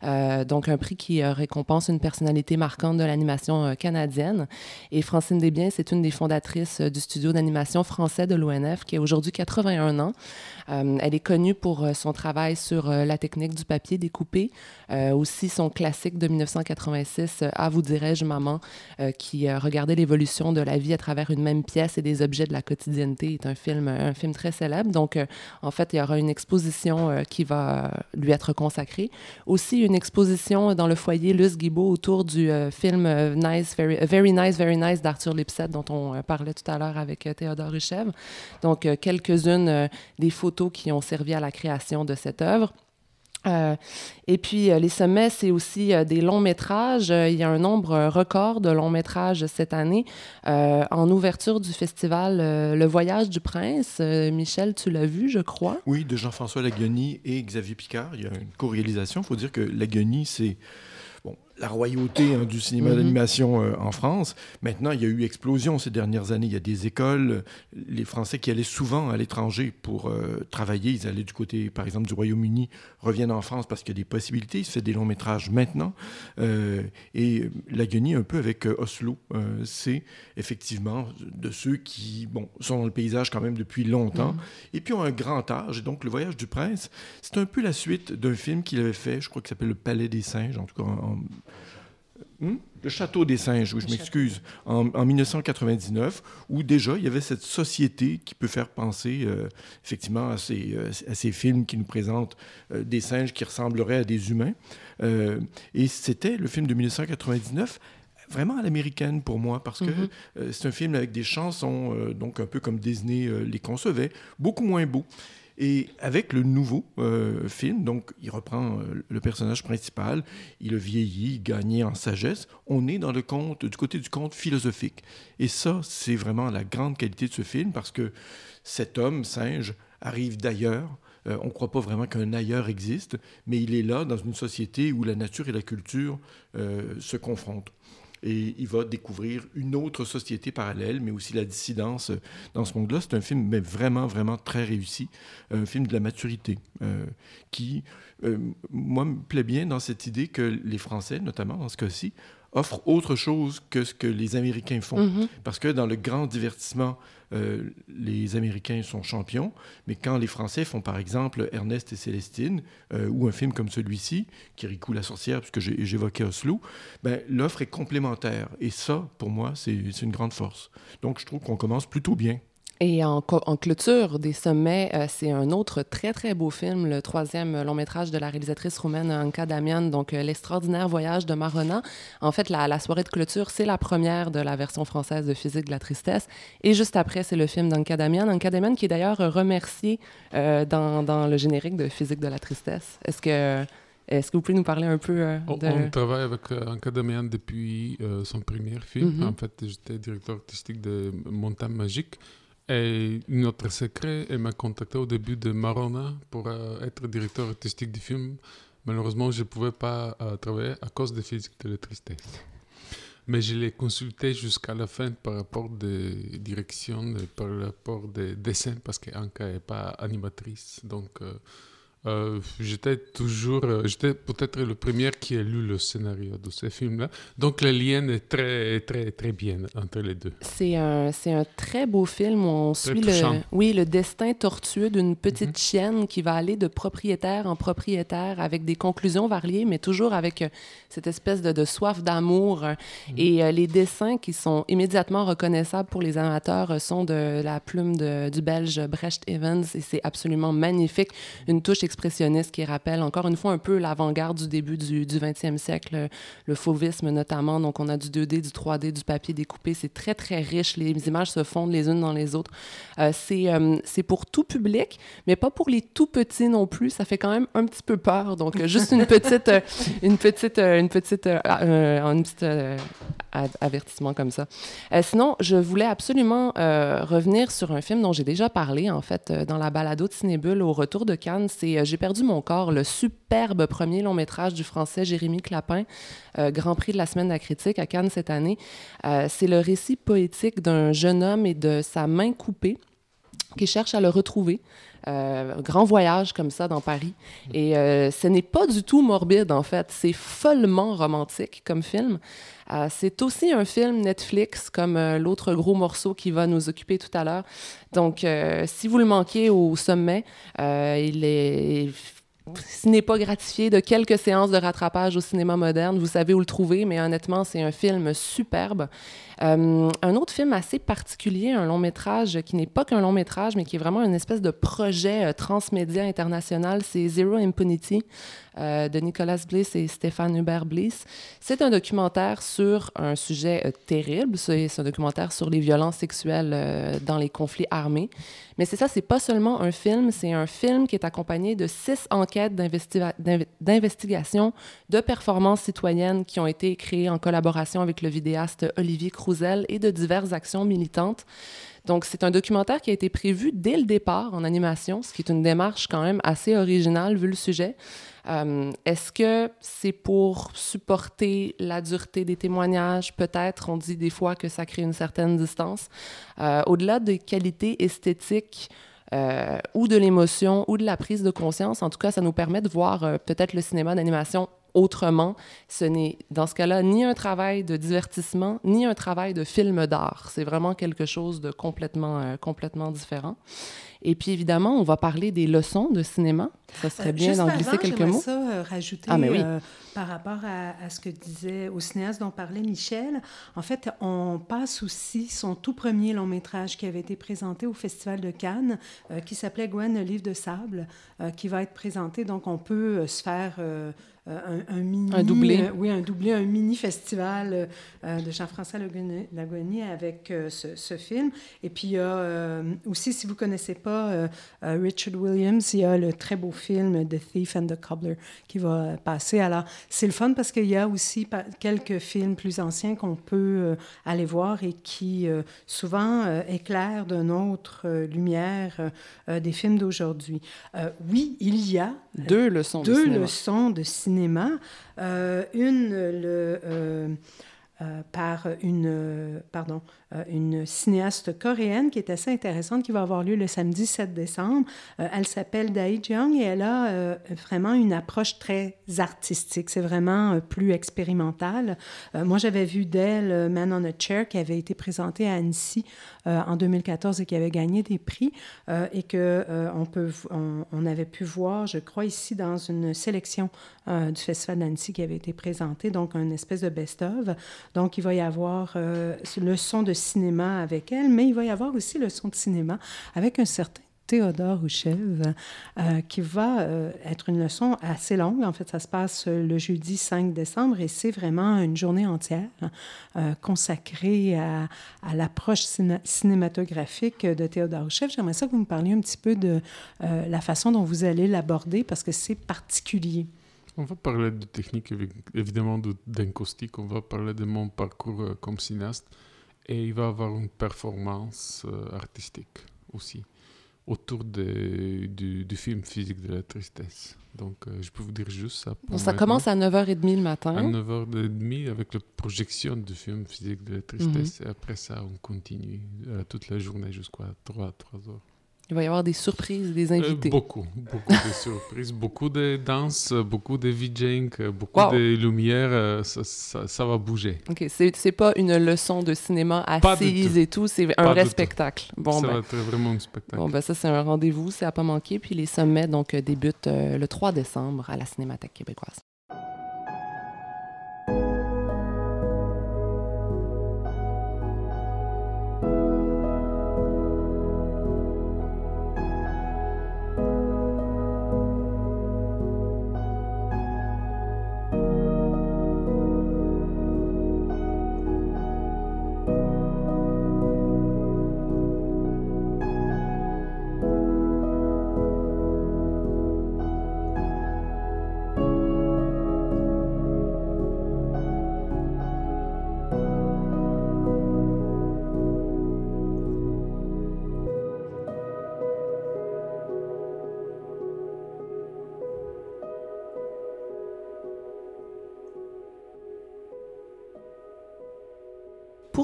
Euh, donc, un prix qui euh, récompense une personnalité marquante de l'animation canadienne. Et Francine Desbiens, c'est une des fondatrices du studio d'animation français de l'ONF, qui a aujourd'hui 81 ans. Elle est connue pour son travail sur la technique du papier découpé, aussi son classique de 1986, À vous dirais-je, maman, qui regardait l'évolution de la vie à travers une même pièce et des objets de la quotidienneté, est un film, un film très célèbre. Donc, en fait, il y aura une exposition euh, qui va lui être consacrée. Aussi, une exposition dans le foyer Luce Guibault autour du euh, film euh, nice, very, very, Nice, Very Nice d'Arthur Lipset, dont on parlait tout à l'heure avec Théodore Ruchev. Donc, quelques-unes des photos qui ont servi à la création de cette œuvre. Euh, et puis, euh, les sommets, c'est aussi euh, des longs métrages. il y a un nombre record de longs métrages cette année. en ouverture du festival Le Voyage du Prince, Michel, tu l'as vu, je crois? Oui, de Jean-François Lagueny et Xavier Picard. Il y a une co-réalisation. Il faut dire que Lagueny, c'est la royauté hein, du cinéma mhm. d'animation euh, en France. Maintenant, il y a eu explosion ces dernières années. Il y a des écoles, les Français qui allaient souvent à l'étranger pour euh, travailler, ils allaient du côté, par exemple, du Royaume-Uni, reviennent en France parce qu'il y a des possibilités. Il se fait des longs métrages maintenant. Euh, et la un peu avec Oslo, c'est effectivement de ceux qui bon, sont dans le paysage quand même depuis longtemps mhm. et puis ont un grand âge. Et donc, Le Voyage du Prince, c'est un peu la suite d'un film qu'il avait fait, je crois qu'il s'appelle Le Palais des Singes, en tout cas en Hmm? Le Château des Singes, oui, je m'excuse, en, 1999, où déjà il y avait cette société qui peut faire penser euh, effectivement à ces, euh, à ces, films qui nous présentent euh, des singes qui ressembleraient à des humains. et c'était le film de 1999 vraiment à l'américaine pour moi, parce que mm-hmm. c'est un film avec des chansons, donc un peu comme Disney les concevait, beaucoup moins beau. Et avec le nouveau euh, film, donc il reprend euh, le personnage principal, il le vieillit, il gagne en sagesse. On est dans le conte, du côté du conte philosophique. Et ça, c'est vraiment la grande qualité de ce film parce que cet homme singe arrive d'ailleurs. Euh, on ne croit pas vraiment qu'un ailleurs existe, mais il est là dans une société où la nature et la culture se confrontent et il va découvrir une autre société parallèle, mais aussi la dissidence dans ce monde-là. C'est un film mais vraiment, vraiment très réussi, un film de la maturité euh, qui, euh, moi, me plaît bien dans cette idée que les Français, notamment dans ce cas-ci, offrent autre chose que ce que les Américains font. Mm-hmm. Parce que dans le grand divertissement euh, les Américains sont champions, mais quand les Français font par exemple Ernest et Célestine, euh, ou un film comme celui-ci, Kirikou la sorcière, puisque j'évoquais Oslo, ben, l'offre est complémentaire. Et ça, pour moi, c'est une grande force. Donc je trouve qu'on commence plutôt bien. Et en, clôture des sommets, euh, c'est un autre très, très beau film, le troisième long métrage de la réalisatrice roumaine Anka Damian, donc euh, L'extraordinaire voyage de Marona. En fait, la, soirée de clôture, c'est la première de la version française de Physique de la tristesse. Et juste après, c'est le film d'Anka Damian. Anka Damian qui est d'ailleurs remercié euh, dans, dans, le générique de Physique de la tristesse. Est-ce que... Est-ce que vous pouvez nous parler un peu de... On travaille avec Anka Damian depuis son premier film. Mm-hmm. En fait, j'étais directeur artistique de Montagne Magique. Et notre secret, elle m'a contacté au début de Marona pour euh, être directeur artistique du film. Malheureusement, je ne pouvais pas euh, travailler à cause de physique de la tristesse. Mais je l'ai consulté jusqu'à la fin par rapport de direction, par rapport de dessin, parce qu'Anka n'est pas animatrice. Donc, euh, euh, j'étais toujours, euh, j'étais peut-être le premier qui a lu le scénario de ce film-là. Donc le lien est très, très, très bien entre les deux. C'est un, c'est un très beau film où on suit le, oui, le destin tortueux d'une petite mhm. chienne qui va aller de propriétaire en propriétaire avec des conclusions variées, mais toujours avec euh, cette espèce de, de soif d'amour. Mhm. Et les dessins qui sont immédiatement reconnaissables pour les amateurs sont de la plume de, du Belge Brecht Evans et c'est absolument magnifique. Une touche expressionniste qui rappelle encore une fois un peu l'avant-garde du début du, du 20e siècle, le fauvisme notamment. Donc, on a du 2D, du 3D, du papier découpé. C'est très, très riche. Les images se fondent les unes dans les autres. Euh, euh, c'est pour tout public, mais pas pour les tout petits non plus. Ça fait quand même un petit peu peur. Donc, juste une petite, (laughs) une petite, une petite, une petite avertissement comme ça. Euh, sinon, je voulais absolument revenir sur un film dont j'ai déjà parlé, en fait, dans la balado de Cinébule au retour de Cannes. C'est j'ai perdu mon corps, le superbe premier long métrage du français Jérémy Clapin, euh, Grand Prix de la semaine de la critique à Cannes cette année. Euh, c'est le récit poétique d'un jeune homme et de sa main coupée qui cherche à le retrouver. Euh, grand voyage comme ça dans Paris. Et ce n'est pas du tout morbide, en fait. C'est follement romantique comme film. c'est aussi un film Netflix, comme l'autre gros morceau qui va nous occuper tout à l'heure. Donc, si vous le manquez au sommet, il n'est pas gratifié de quelques séances de rattrapage au cinéma moderne, vous savez où le trouver, mais honnêtement, c'est un film superbe. Euh, un autre film assez particulier, un long métrage qui n'est pas qu'un long métrage, mais qui est vraiment une espèce de projet euh, transmédia international, c'est Zero Impunity euh, de Nicolas Bliss et Stéphane Hubert Bliss. C'est un documentaire sur un sujet terrible. C'est un documentaire sur les violences sexuelles dans les conflits armés. Mais c'est ça, c'est pas seulement un film, c'est un film qui est accompagné de six enquêtes d'investigation de performances citoyennes qui ont été créées en collaboration avec le vidéaste Olivier Et de diverses actions militantes. Donc, c'est un documentaire qui a été prévu dès le départ en animation, ce qui est une démarche quand même assez originale vu le sujet. Euh, Est-ce que c'est pour supporter la dureté des témoignages? Peut-être, on dit des fois que ça crée une certaine distance. Euh, Au-delà des qualités esthétiques, euh, ou de l'émotion ou de la prise de conscience. En tout cas, ça nous permet de voir peut-être le cinéma d'animation autrement. Ce n'est, dans ce cas-là, ni un travail de divertissement, ni un travail de film d'art. C'est vraiment quelque chose de complètement, euh, complètement différent. Et puis, évidemment, on va parler des leçons de cinéma. Ça serait bien Juste d'en glisser quelques mots. ça euh, rajouter Ah, mais oui. euh, par rapport à, à ce que disait au cinéaste dont parlait Michel. En fait, on passe aussi son tout premier long métrage qui avait été présenté au Festival de Cannes, euh, qui s'appelait Gwen, le livre de sable, euh, qui va être présenté. Donc, on peut euh, se faire euh, euh, un, un mini... Un doublé. euh, oui, un doublé, un mini festival euh, euh, de Jean-François Lagoni avec euh, ce, ce film. Et puis, il y a euh, aussi, si vous ne connaissez pas euh, euh, Richard Williams, il y a le très beau film The Thief and the Cobbler qui va euh, passer. Alors, c'est le fun parce qu'il y a aussi quelques films plus anciens qu'on peut euh, aller voir et qui euh, souvent euh, éclairent d'une autre euh, lumière euh, euh, des films d'aujourd'hui. Euh, oui, il y a Deux leçons de deux cinéma. leçons de cinéma. Euh, une le, euh, euh, par une, pardon, une cinéaste coréenne qui est assez intéressante, qui va avoir lieu le samedi 7 décembre. Euh, elle s'appelle Dae Jung et elle a euh, vraiment une approche très artistique. C'est vraiment euh, plus expérimental. Euh, moi, j'avais vu d'elle euh, Man on a Chair qui avait été présenté à Annecy euh, en 2014 et qui avait gagné des prix euh, et que euh, on, peut, on, avait pu voir, je crois, ici dans une sélection euh, du Festival d'Annecy qui avait été présentée, donc une espèce de best-of. Donc, il va y avoir euh, le son de cinéma avec elle, mais il va y avoir aussi le son de cinéma avec un certain Théodore Rouchev, euh, qui va euh, être une leçon assez longue. En fait, ça se passe le jeudi 5 décembre et c'est vraiment une journée entière euh, consacrée à, l'approche ciné- cinématographique de Théodore Rouchev. J'aimerais ça que vous me parliez un petit peu de la façon dont vous allez l'aborder parce que c'est particulier. On va parler de technique, évi- évidemment, de- d'encaustique. On va parler de mon parcours comme cinéaste. Et il va y avoir une performance euh, artistique aussi autour de- du, du film physique de la tristesse. Donc, euh, je peux vous dire juste ça. pour ça commence à 9h30 le matin. à 9h30 avec la projection du film physique de la tristesse. Mhm. Et après ça, on continue euh, toute la journée jusqu'à 3, 3 heures. Il va y avoir des surprises, des Euh, invités. beaucoup, beaucoup de surprises, (laughs) beaucoup de danse, beaucoup de VJing, beaucoup Wow. de lumière. euh, ça, ça- ça va bouger. OK, c'est pas une leçon de cinéma assise et tout, c'est un Pas vrai tout. spectacle. Bon, ça ben, va être vraiment un spectacle. bon, ben, ça, c'est un rendez-vous, c'est à pas manquer. Puis les sommets, donc, euh, débutent euh, le 3 décembre à la Cinémathèque québécoise.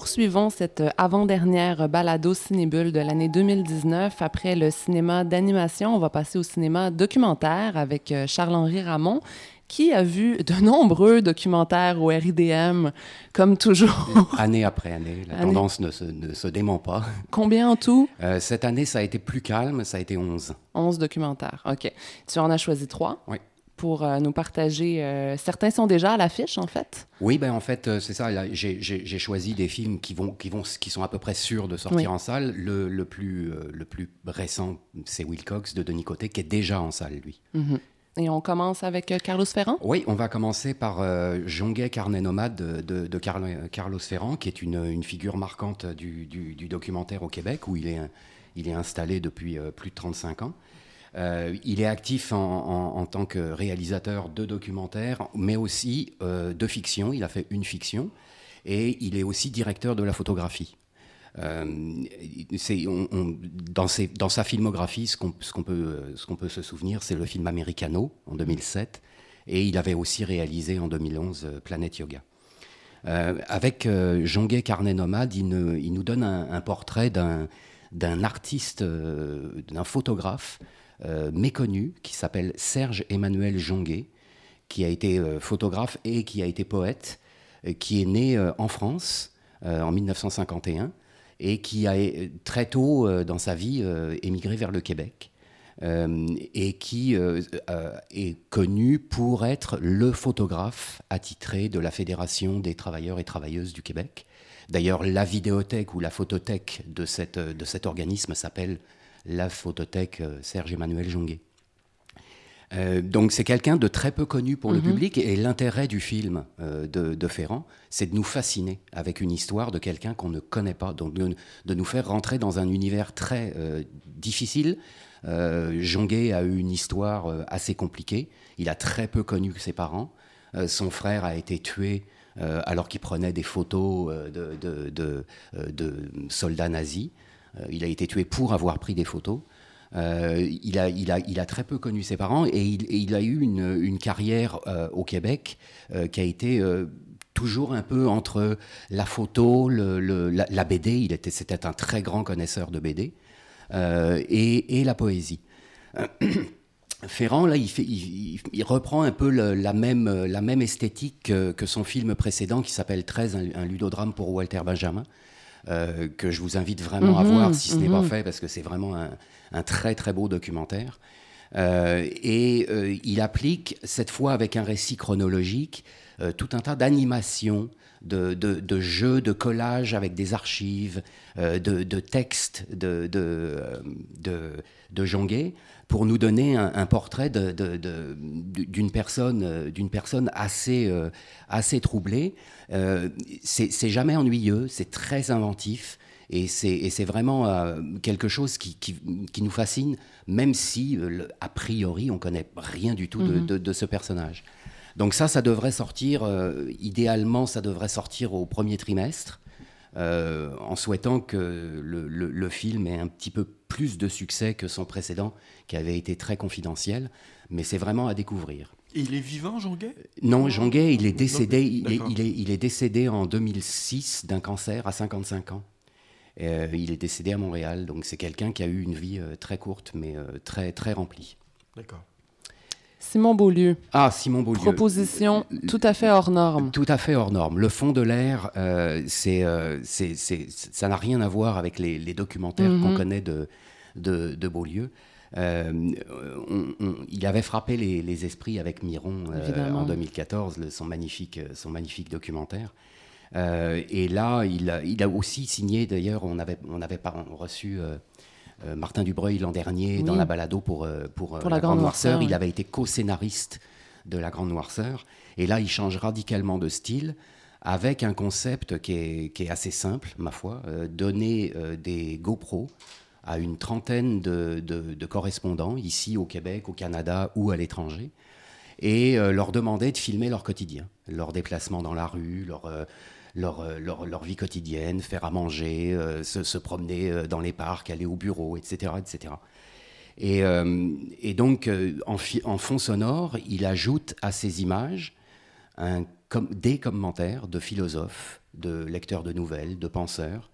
Poursuivons cette avant-dernière balado cinébule de l'année 2019. Après le cinéma d'animation, on va passer au cinéma documentaire avec euh, Charles-Henri Ramon, qui a vu de nombreux documentaires au RIDM, comme toujours. (laughs) année après année. La Année. tendance ne se, ne se dément pas. Combien en tout? Euh, cette année, ça a été plus calme, ça a été 11. 11 documentaires. OK. Tu en as choisi trois? Oui. Pour euh, nous partager. euh, certains sont déjà à l'affiche, en fait. Oui, ben en fait, euh, c'est ça. J'ai choisi des films qui, vont, qui, vont, qui sont à peu près sûrs de sortir Oui. en salle. Le, le plus, le plus récent, c'est Wilcox de Denis Côté, qui est déjà en salle, lui. Mhm. Et on commence avec Carlos Ferrand? Oui, on va commencer par euh, Jonguet Carnet Nomade de, de, Carlos Ferrand, qui est une, une figure marquante du, du, du, documentaire au Québec, où il est, il est installé depuis plus de 35 ans. Euh, il est actif en, tant que réalisateur de documentaires, mais aussi euh, de fiction. Il a fait une fiction. Et il est aussi directeur de la photographie. Euh, dans, sa filmographie, ce qu'on peut, se souvenir, c'est le film Americano en 2007. Et il avait aussi réalisé en 2011 Planète Yoga. avec Jean Gay Carnet Nomade, il, nous donne un portrait d'un artiste, d'un photographe euh, méconnu qui s'appelle Serge Emmanuel Jonguet, qui a été euh, photographe et qui a été poète, euh, qui est né en France en 1951 et qui a très tôt dans sa vie émigré vers le Québec. et qui est connu pour être le photographe attitré de la Fédération des travailleurs et travailleuses du Québec. D'ailleurs, la vidéothèque ou la photothèque de, cette, de cet organisme s'appelle la photothèque euh, Serge-Emmanuel Jonguet. Euh, donc c'est quelqu'un de très peu connu pour le mhm. public et l'intérêt du film euh, de, Ferrand, c'est de nous fasciner avec une histoire de quelqu'un qu'on ne connaît pas, donc de, nous faire rentrer dans un univers très difficile. Jonguet a eu une histoire assez compliquée, il a très peu connu ses parents, son frère a été tué alors qu'il prenait des photos de soldats nazis. Euh, il a été tué pour avoir pris des photos. Euh, il, a, très peu connu ses parents et il, a eu une, carrière euh, au Québec qui a été toujours un peu entre la photo, la, BD, il était, c'était un très grand connaisseur de BD, et, la poésie. (coughs) Ferrand, là, il, reprend un peu la, même, la même esthétique que, son film précédent qui s'appelle 13, un, ludodrame pour Walter Benjamin. Euh, que je vous invite vraiment à mhm, voir si ce n'est pas mhm. fait, parce que c'est vraiment un, très très beau documentaire. Euh, et euh, il applique, cette fois avec un récit chronologique, tout un tas d'animations, de, de, jeux, de collages avec des archives, de, textes de, de, de Jonguet, pour nous donner un, portrait d'une personne, d'une personne assez, assez troublée. Euh, c'est jamais ennuyeux, c'est très inventif. Et c'est vraiment euh, quelque chose qui, qui, nous fascine, même si, euh, a priori, on connaît rien du tout de, mhm. ce personnage. Donc ça, ça devrait sortir, idéalement, ça devrait sortir au premier trimestre, en souhaitant que le, le, film ait un petit peu plus de succès que son précédent, qui avait été très confidentiel. Mais c'est vraiment à découvrir. Et il est vivant, Jean Gay? Non, Jean Gay, il est décédé, il, est, il, est, décédé en 2006 d'un cancer à 55 ans. Euh, il est décédé à Montréal, donc c'est quelqu'un qui a eu une vie euh, très courte, mais euh, très, très remplie. D'accord. Simon Beaulieu. Ah, Simon Beaulieu. Proposition tout à fait hors norme. Tout à fait hors norme. Le fond de l'air, c'est, c'est, ça n'a rien à voir avec les, documentaires qu'on mhm. connaît de, de, de Beaulieu. Euh, il avait frappé les, esprits avec Miron euh, en 2014, son, magnifique, euh, son magnifique documentaire. et là, il a, il a aussi signé, d'ailleurs, on avait, on avait reçu Martin Dubreuil l'an dernier dans la balado pour, pour, La, Grande, Noirceur. Il avait été co-scénariste de La Grande Noirceur. Et là, il change radicalement de style avec un concept qui est, qui est assez simple, ma foi, donner des GoPro à une trentaine de, correspondants ici au Québec, au Canada ou à l'étranger, et euh, leur demander de filmer leur quotidien, leur déplacement dans la rue, leur, euh, euh, leur, leur, vie quotidienne, faire à manger, se, promener dans les parcs, aller au bureau, etc. etc. Et, donc, en, fond sonore, il ajoute à ces images un, des commentaires de philosophes, de lecteurs de nouvelles, de penseurs,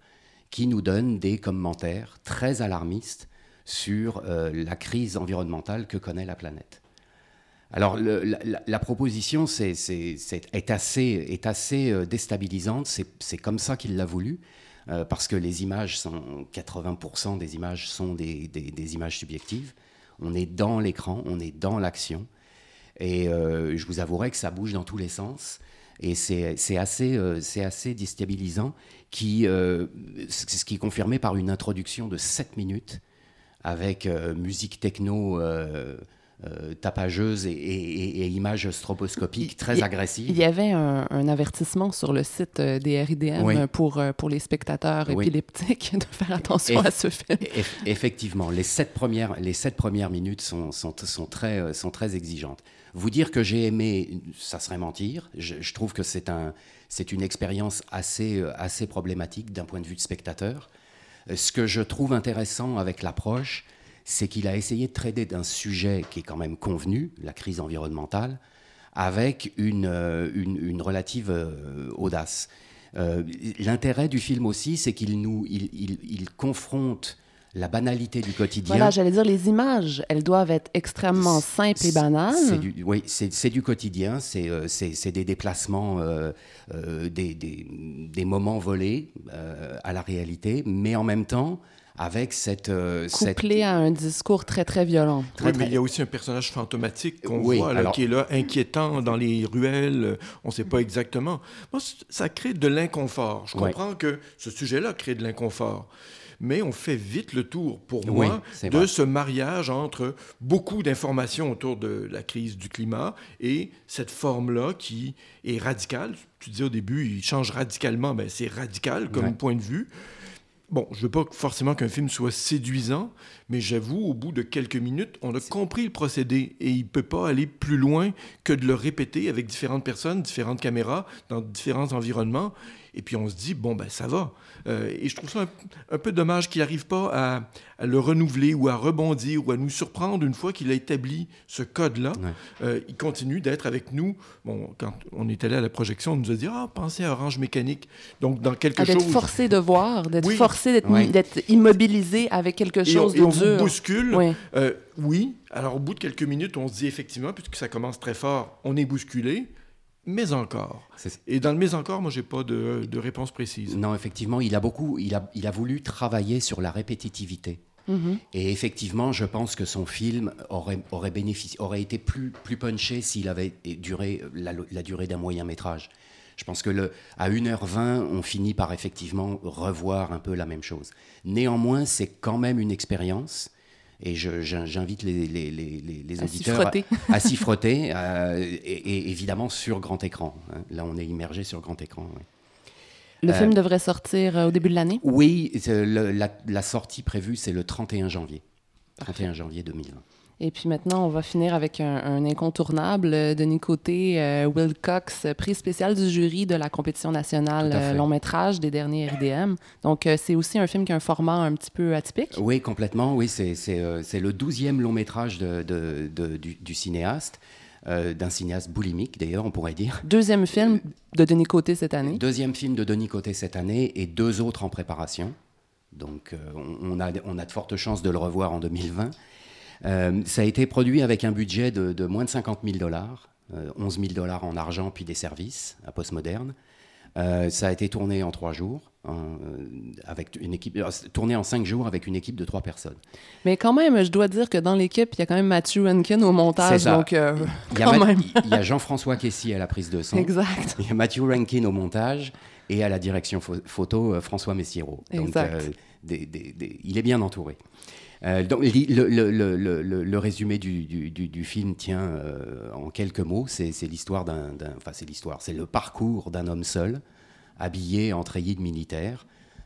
qui nous donne des commentaires très alarmistes sur euh, la crise environnementale que connaît la planète. Alors la, proposition est, assez, euh, déstabilisante, c'est comme ça qu'il l'a voulu, euh, parce que les images sont, 80% des images sont des, images subjectives. On est dans l'écran, on est dans l'action, et je vous avouerai que ça bouge dans tous les sens. Et c'est assez, déstabilisant qui, euh, ce qui est confirmé par une introduction de 7 minutes avec euh, musique techno euh, tapageuse et, et, images stroboscopiques très agressives. Il y avait un, avertissement sur le site euh, des RIDM pour, euh, pour les spectateurs épileptiques (laughs) de faire attention à ce film. effectivement, les sept premières, les sept premières minutes sont, sont, sont, très, sont très exigeantes. Vous dire que j'ai aimé, ça serait mentir. Je, trouve que c'est un, une expérience assez, assez problématique d'un point de vue de spectateur. Ce que je trouve intéressant avec l'approche, c'est qu'il a essayé de traiter d'un sujet qui est quand même convenu, la crise environnementale, avec une, euh, une, relative euh, audace. Euh, l'intérêt du film aussi, c'est qu'il nous, il, il, confronte la banalité du quotidien. Voilà, j'allais dire, les images, elles doivent être extrêmement simples et banales. Du, oui, c'est du quotidien, c'est des déplacements, des, des, des, moments volés à la réalité, mais en même temps, avec cette... Euh, Couplé à un discours très, très violent. oui, mais il y a aussi un personnage fantomatique qu'on voit, là, qui est là, inquiétant dans les ruelles, on ne sait pas exactement. Moi, ça crée de l'inconfort. Je comprends que ce sujet-là crée de l'inconfort mais on fait vite le tour, pour moi, de ce mariage entre beaucoup d'informations autour de la crise du climat et cette forme-là qui est radicale. Tu disais au début, il change radicalement, mais c'est radical comme point de vue. Bon, je veux pas forcément qu'un film soit séduisant, mais j'avoue, au bout de quelques minutes, on a compris le procédé et il peut pas aller plus loin que de le répéter avec différentes personnes, différentes caméras, dans différents environnements. Et puis on se dit, bon, ben ça va. Euh, et je trouve ça un, peu dommage qu'il n'arrive pas à, le renouveler ou à rebondir ou à nous surprendre une fois qu'il a établi ce code-là. Euh, il continue d'être avec nous. Bon, quand on est allé à la projection, on nous a dit, ah, pensez à Orange Mécanique. Donc, dans quelque chose... D'être forcé de voir, d'être forcé d'être immobilisé avec quelque chose et on, de dur. on vous bouscule. Euh, oui. Alors, au bout de quelques minutes, on se dit effectivement, puisque ça commence très fort, on est bousculé mais encore. Et dans le mais encore, moi, j'ai pas de, réponse précise. Non, effectivement, il a beaucoup, il a, il a voulu travailler sur la répétitivité. Mm-hmm. Et effectivement, je pense que son film aurait, aurait, bénéficié, aurait été plus, plus punché s'il avait duré la, la durée d'un moyen métrage. Je pense que le, à 1h20, on finit par effectivement revoir un peu la même chose. Néanmoins, c'est quand même une expérience et j'invite les, les, les, les, auditeurs à, s'y frotter, euh, et, évidemment sur grand écran. Hein. Là, on est immergé sur grand écran. Le film euh, devrait sortir euh, au début de l'année? Oui, la, la, sortie prévue, c'est le 31 janvier. 31 janvier 2020. Et puis maintenant, on va finir avec un, incontournable. Euh, Denis Côté, euh, Will Cox, prix spécial du jury de la compétition nationale euh, long métrage des derniers RDM. Donc, c'est aussi un film qui a un format un petit peu atypique. Oui, complètement. Oui, c'est le douzième long métrage de, de, du, cinéaste. d'un cinéaste boulimique, d'ailleurs, on pourrait dire. Deuxième film de Denis Côté cette année. Deuxième film de Denis Côté cette année et deux autres en préparation. Donc, on, a, on a de fortes chances de le revoir en 2020. Euh, ça a été produit avec un budget de, moins de 50 000 dollars, 11 000 dollars en argent puis des services à Postmoderne. Euh, ça a été tourné en trois jours, euh, avec une équipe, tourné en cinq jours avec une équipe de trois personnes. Mais quand même, je dois dire que dans l'équipe, il y a quand même Matthew Rankin au montage, donc il, y a il y a Jean-François Kessy à la prise de son. Exact. Il y a Matthew Rankin au montage et à la direction photo François Messiero. Exact. il est bien entouré. Euh, donc, le, résumé du, film tient euh, en quelques mots. C'est l'histoire d'un, enfin c'est l'histoire, c'est le parcours d'un homme seul, habillé en treillis de militaire,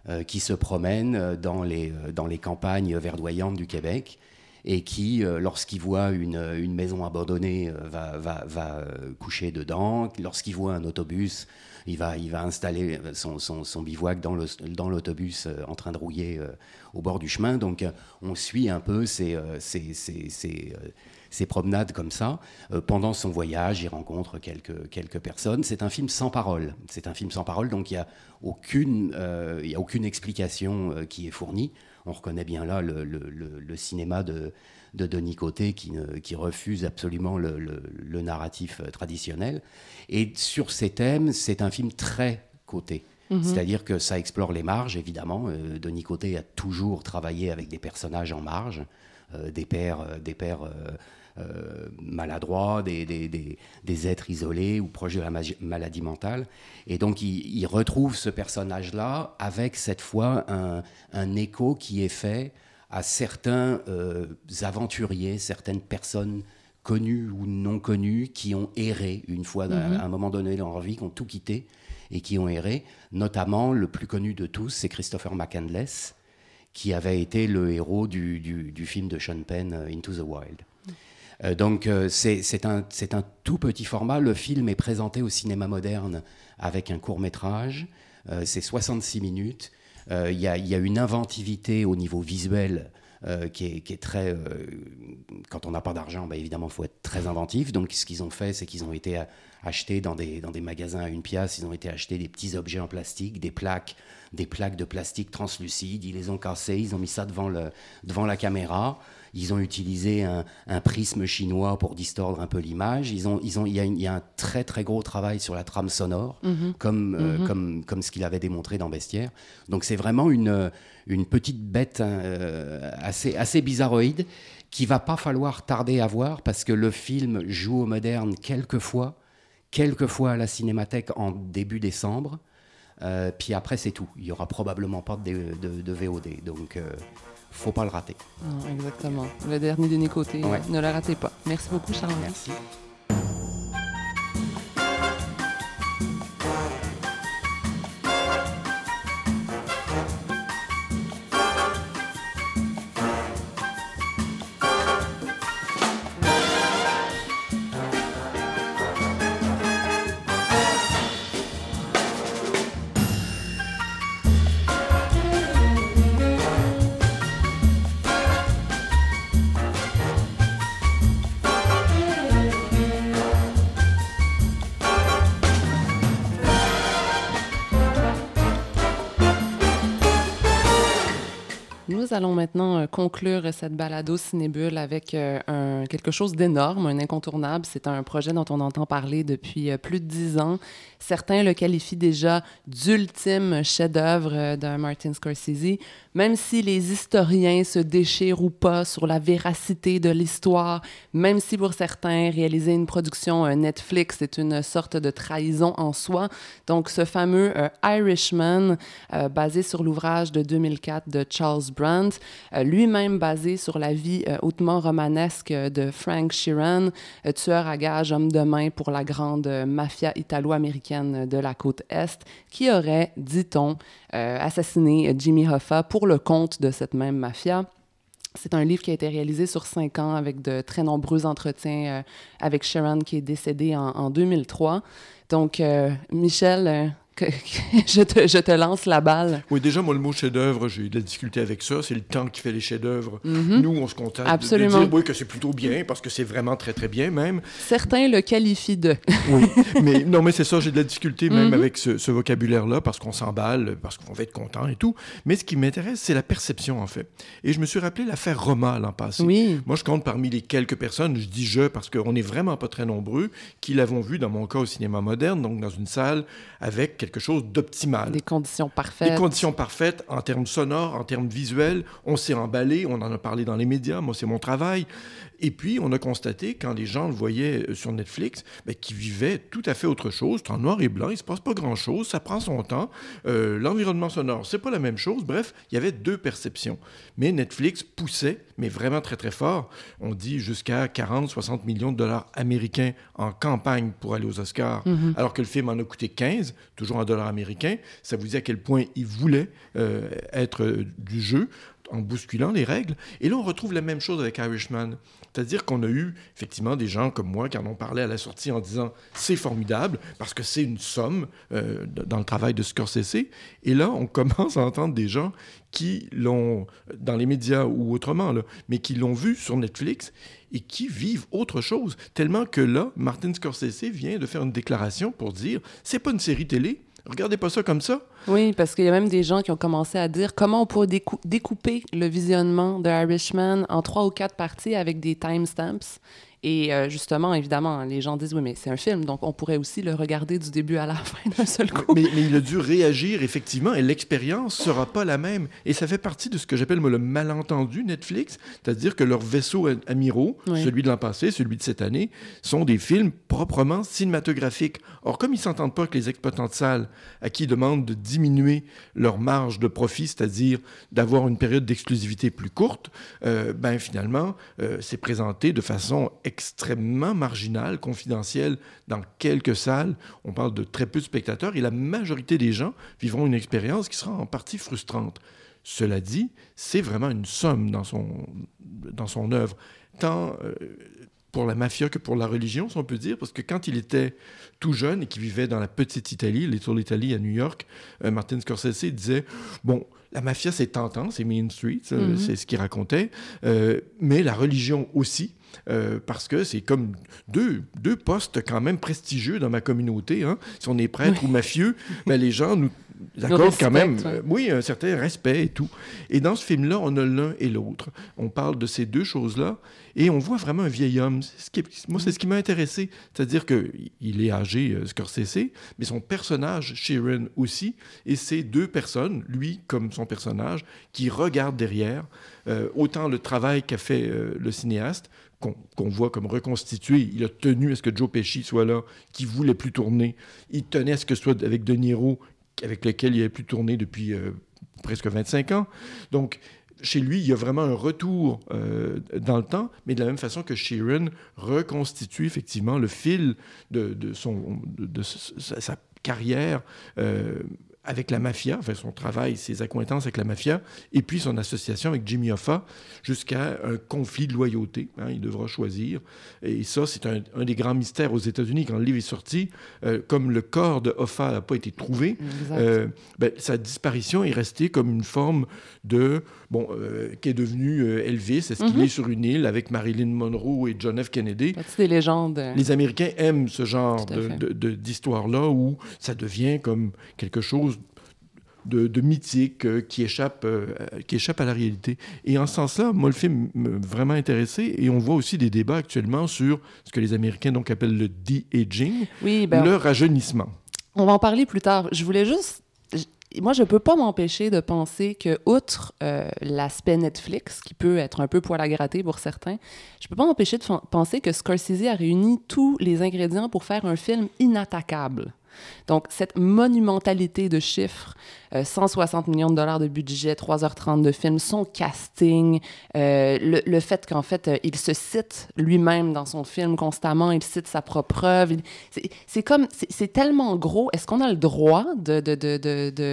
euh, qui se promène dans les, dans les campagnes verdoyantes du Québec et qui, lorsqu'il voit une, maison abandonnée, va, va, va coucher dedans. Lorsqu'il voit un autobus, il va, il va installer son, son, bivouac dans l'autobus dans en train de rouiller au bord du chemin. Donc euh, on suit un peu ces, euh, euh, promenades comme ça. pendant son voyage, il rencontre quelques, quelques personnes. C'est un film sans parole. C'est un film sans parole, donc il n'y a, aucune, a aucune explication qui est fournie. On reconnaît bien là le, cinéma de, de Denis Côté qui, qui refuse absolument le, narratif traditionnel. Et sur ces thèmes, c'est un film très côté. Mhm. C'est-à-dire que ça explore les marges, évidemment. Euh, Denis Côté a toujours travaillé avec des personnages en marge, euh, des pères, euh, des pères maladroits, des, des, êtres isolés ou proches de la maladie mentale. Et donc, il, retrouve ce personnage-là avec cette fois un, un, écho qui est fait à certains aventuriers, certaines personnes connus ou non connus, qui ont erré une fois Mhm. à un moment donné dans leur vie, qui ont tout quitté et qui ont erré. Notamment, le plus connu de tous, c'est Christopher McCandless, qui avait été le héros du, du- du film de Sean Penn, euh, Into the Wild. Euh, donc euh, c'est un, un tout petit format. Le film est présenté au cinéma moderne avec un court métrage. Euh, c'est 66 minutes. Euh, Il y, a, une inventivité au niveau visuel euh, qui, est, très... euh, quand on n'a pas d'argent, bah, évidemment, il faut être très inventif. Donc ce qu'ils ont fait, c'est qu'ils ont été achetés dans des, magasins à une pièce, ils ont été achetés des petits objets en plastique, des plaques, des plaques de plastique translucides, ils les ont cassés, ils ont mis ça devant la caméra. Ils ont utilisé un, un prisme chinois pour distordre un peu l'image. Ils ont, ils ont, il, y a une- il y a un très très gros travail sur la trame sonore, Mhm. comme, euh, comme, comme ce qu'il avait démontré dans Bestiaire. Donc c'est vraiment une, une petite bête hein, euh, assez, assez bizarroïde qui va pas falloir tarder à voir parce que le film joue au moderne quelquefois, quelquefois à la Cinémathèque en début décembre. Euh, puis après, c'est tout. Il y aura probablement pas de, de- de VOD. Donc, euh, faut pas le rater. Non, exactement. Le dernier de Côté, Ouais. ne le ratez pas. Merci beaucoup, Charles. Merci. Conclure cette balado Cinébule avec euh, quelque chose d'énorme, un incontournable. C'est un projet dont on entend parler depuis euh, plus de dix ans. Certains le qualifient déjà d'ultime chef-d'œuvre euh, de Martin Scorsese, même si les historiens se déchirent ou pas sur la véracité de l'histoire, même si pour certains, réaliser une production euh, Netflix est une sorte de trahison en soi. Donc, ce fameux euh, Irishman, euh, basé sur l'ouvrage de 2004 de Charles Brandt, lui-même basé sur la vie hautement romanesque de Frank Sheeran, tueur à gages, homme de main pour la grande mafia italo-américaine de la côte Est, qui aurait, dit-on, assassiné Jimmy Hoffa pour le compte de cette même mafia. C'est un livre qui a été réalisé sur cinq ans avec de très nombreux entretiens euh, avec Sharon qui est décédée en, en 2003. Donc, euh, Michel, euh, que- je, te, je te lance la balle. Oui, déjà, moi, le mot chef-d'œuvre, j'ai eu de la difficulté avec ça. C'est le temps qui fait les chefs-d'œuvre. Mhm. Nous, on se contente de- de, Absolument. dire oui, que c'est plutôt bien, parce que c'est vraiment très, très bien, même. Certains le qualifient de. Oui, mais non, mais c'est ça, j'ai de la difficulté même Mhm. avec ce, ce vocabulaire-là, parce qu'on s'emballe, parce qu'on va être content et tout. Mais ce qui m'intéresse, c'est la perception, en fait. Et je me suis rappelé l'affaire Roma l'an passé. Oui. Moi, je compte parmi les quelques personnes, je dis je parce qu'on n'est vraiment pas très nombreux, qui l'avons vu, dans mon cas, au cinéma moderne, donc dans une salle avec quelque chose d'optimal. Des conditions Des parfaites. conditions parfaites en termes sonores, en termes visuels. On s'est emballé, on en a parlé dans les médias, moi c'est mon travail. Et puis on a constaté, quand les gens le voyaient euh, sur Netflix, ben, qu'ils vivaient tout à fait autre chose. C'est en noir et blanc, il se passe pas grand-chose, ça prend son temps. Euh, L'environnement sonore, c'est pas la même chose. Bref, il y avait deux perceptions. Mais Netflix poussait, mais vraiment très très fort. On dit jusqu'à 40-60 millions de dollars américains en campagne pour aller aux Oscars, Mhm. alors que le film en a coûté 15, toujours en dollars américains. Ça vous dit à quel point il voulait euh, être du jeu en bousculant les règles. Et là, on retrouve la même chose avec Irishman. C'est-à-dire qu'on a eu effectivement des gens comme moi qui en ont parlé à la sortie en disant c'est formidable parce que c'est une somme euh, dans le travail de Scorsese. Et là, on (laughs) commence à entendre des gens qui l'ont, dans les médias ou autrement, là, mais qui l'ont vu sur Netflix et qui vivent autre chose. Tellement que là, Martin Scorsese vient de faire une déclaration pour dire c'est pas une série télé. Regardez pas ça comme ça. Oui, parce qu'il y a même des gens qui ont commencé à dire comment on pourrait décou- découper le visionnement de Irishman en trois ou quatre parties avec des timestamps. Et euh, justement, évidemment, les gens disent oui, mais c'est un film, donc on pourrait aussi le regarder du début à la (laughs) fin d'un seul coup. Mais, mais il a dû réagir, effectivement, et l'expérience sera pas la même. Et ça fait partie de ce que j'appelle, le malentendu Netflix, c'est-à-dire que leurs vaisseaux amiraux, Oui. celui de l'an passé, celui de cette année, sont des films proprement cinématographiques. Or, comme ils s'entendent pas avec les exploitants de salles, à qui ils demandent de diminuer leur marge de profit, c'est-à-dire d'avoir une période d'exclusivité plus courte, euh, ben finalement, euh, c'est présenté de façon extrêmement marginal, confidentiel, dans quelques salles. On parle de très peu de spectateurs et la majorité des gens vivront une expérience qui sera en partie frustrante. Cela dit, c'est vraiment une somme dans son, dans son œuvre, tant euh, pour la mafia que pour la religion, si on peut dire, parce que quand il était tout jeune et qu'il vivait dans la petite Italie, les tours d'Italie à New York, euh, Martin Scorsese disait, bon, la mafia, c'est tentant, c'est Main Street, euh, mm-hmm. c'est ce qu'il racontait, mais la religion aussi. Parce que c'est comme deux, deux postes quand même prestigieux dans ma communauté. Hein. Si on est prêtre ou mafieux, (laughs) ben les gens nous, D'accord, quand même. Euh, oui, un certain respect et tout. Et dans ce film-là, on a l'un et l'autre. On parle de ces deux choses-là et on voit vraiment un vieil homme. Ce qui moi, c'est ce qui m'a intéressé. C'est-à-dire qu'il est âgé, euh, Scorsese, mais son personnage, Sharon aussi, et c'est deux personnes, lui comme son personnage, qui regardent derrière euh, autant le travail qu'a fait le cinéaste qu'on voit comme reconstitué. Il a tenu à ce que Joe Pesci soit là, qui voulait plus tourner. Il tenait à ce que ce soit avec De Niro, avec lequel il avait pu tourner depuis euh, presque 25 ans. Donc, chez lui, il y a vraiment un retour euh, dans le temps, mais de la même façon que Sheeran reconstitue effectivement le fil de, son, de, sa, carrière euh, avec la mafia, enfin son travail, ses accointances avec la mafia, et puis son association avec Jimmy Hoffa, jusqu'à un conflit de loyauté. Hein, il devra choisir. Et ça, c'est un, des grands mystères aux États-Unis. Quand le livre est sorti, euh, comme le corps de Hoffa n'a pas été trouvé, euh, ben, sa disparition est restée comme une forme de... Bon, euh, qui est devenu Elvis, est-ce qu'il mhm. est sur une île avec Marilyn Monroe et John F. Kennedy? C'est des légendes. Les Américains aiment ce genre d'histoire-là où ça devient comme quelque chose de, mythique euh, qui, échappe, euh, qui échappe à la réalité. Et en ce sens-là, moi, le film m'a vraiment intéressé. Et on voit aussi des débats actuellement sur ce que les Américains donc appellent le de-aging, oui, ben, le rajeunissement. On va en parler plus tard. Je voulais juste moi, je peux pas m'empêcher de penser que, outre euh, l'aspect Netflix, qui peut être un peu poil à gratter pour certains, je peux pas m'empêcher de penser que Scorsese a réuni tous les ingrédients pour faire un film inattaquable. Donc, cette monumentalité de chiffres, 160 euh, millions de dollars de budget, 3h30 de film, son casting, euh, le, fait qu'en fait, euh, il se cite lui-même dans son film constamment, il cite sa propre œuvre. C'est comme, c'est tellement gros. Est-ce qu'on a le droit d'être de,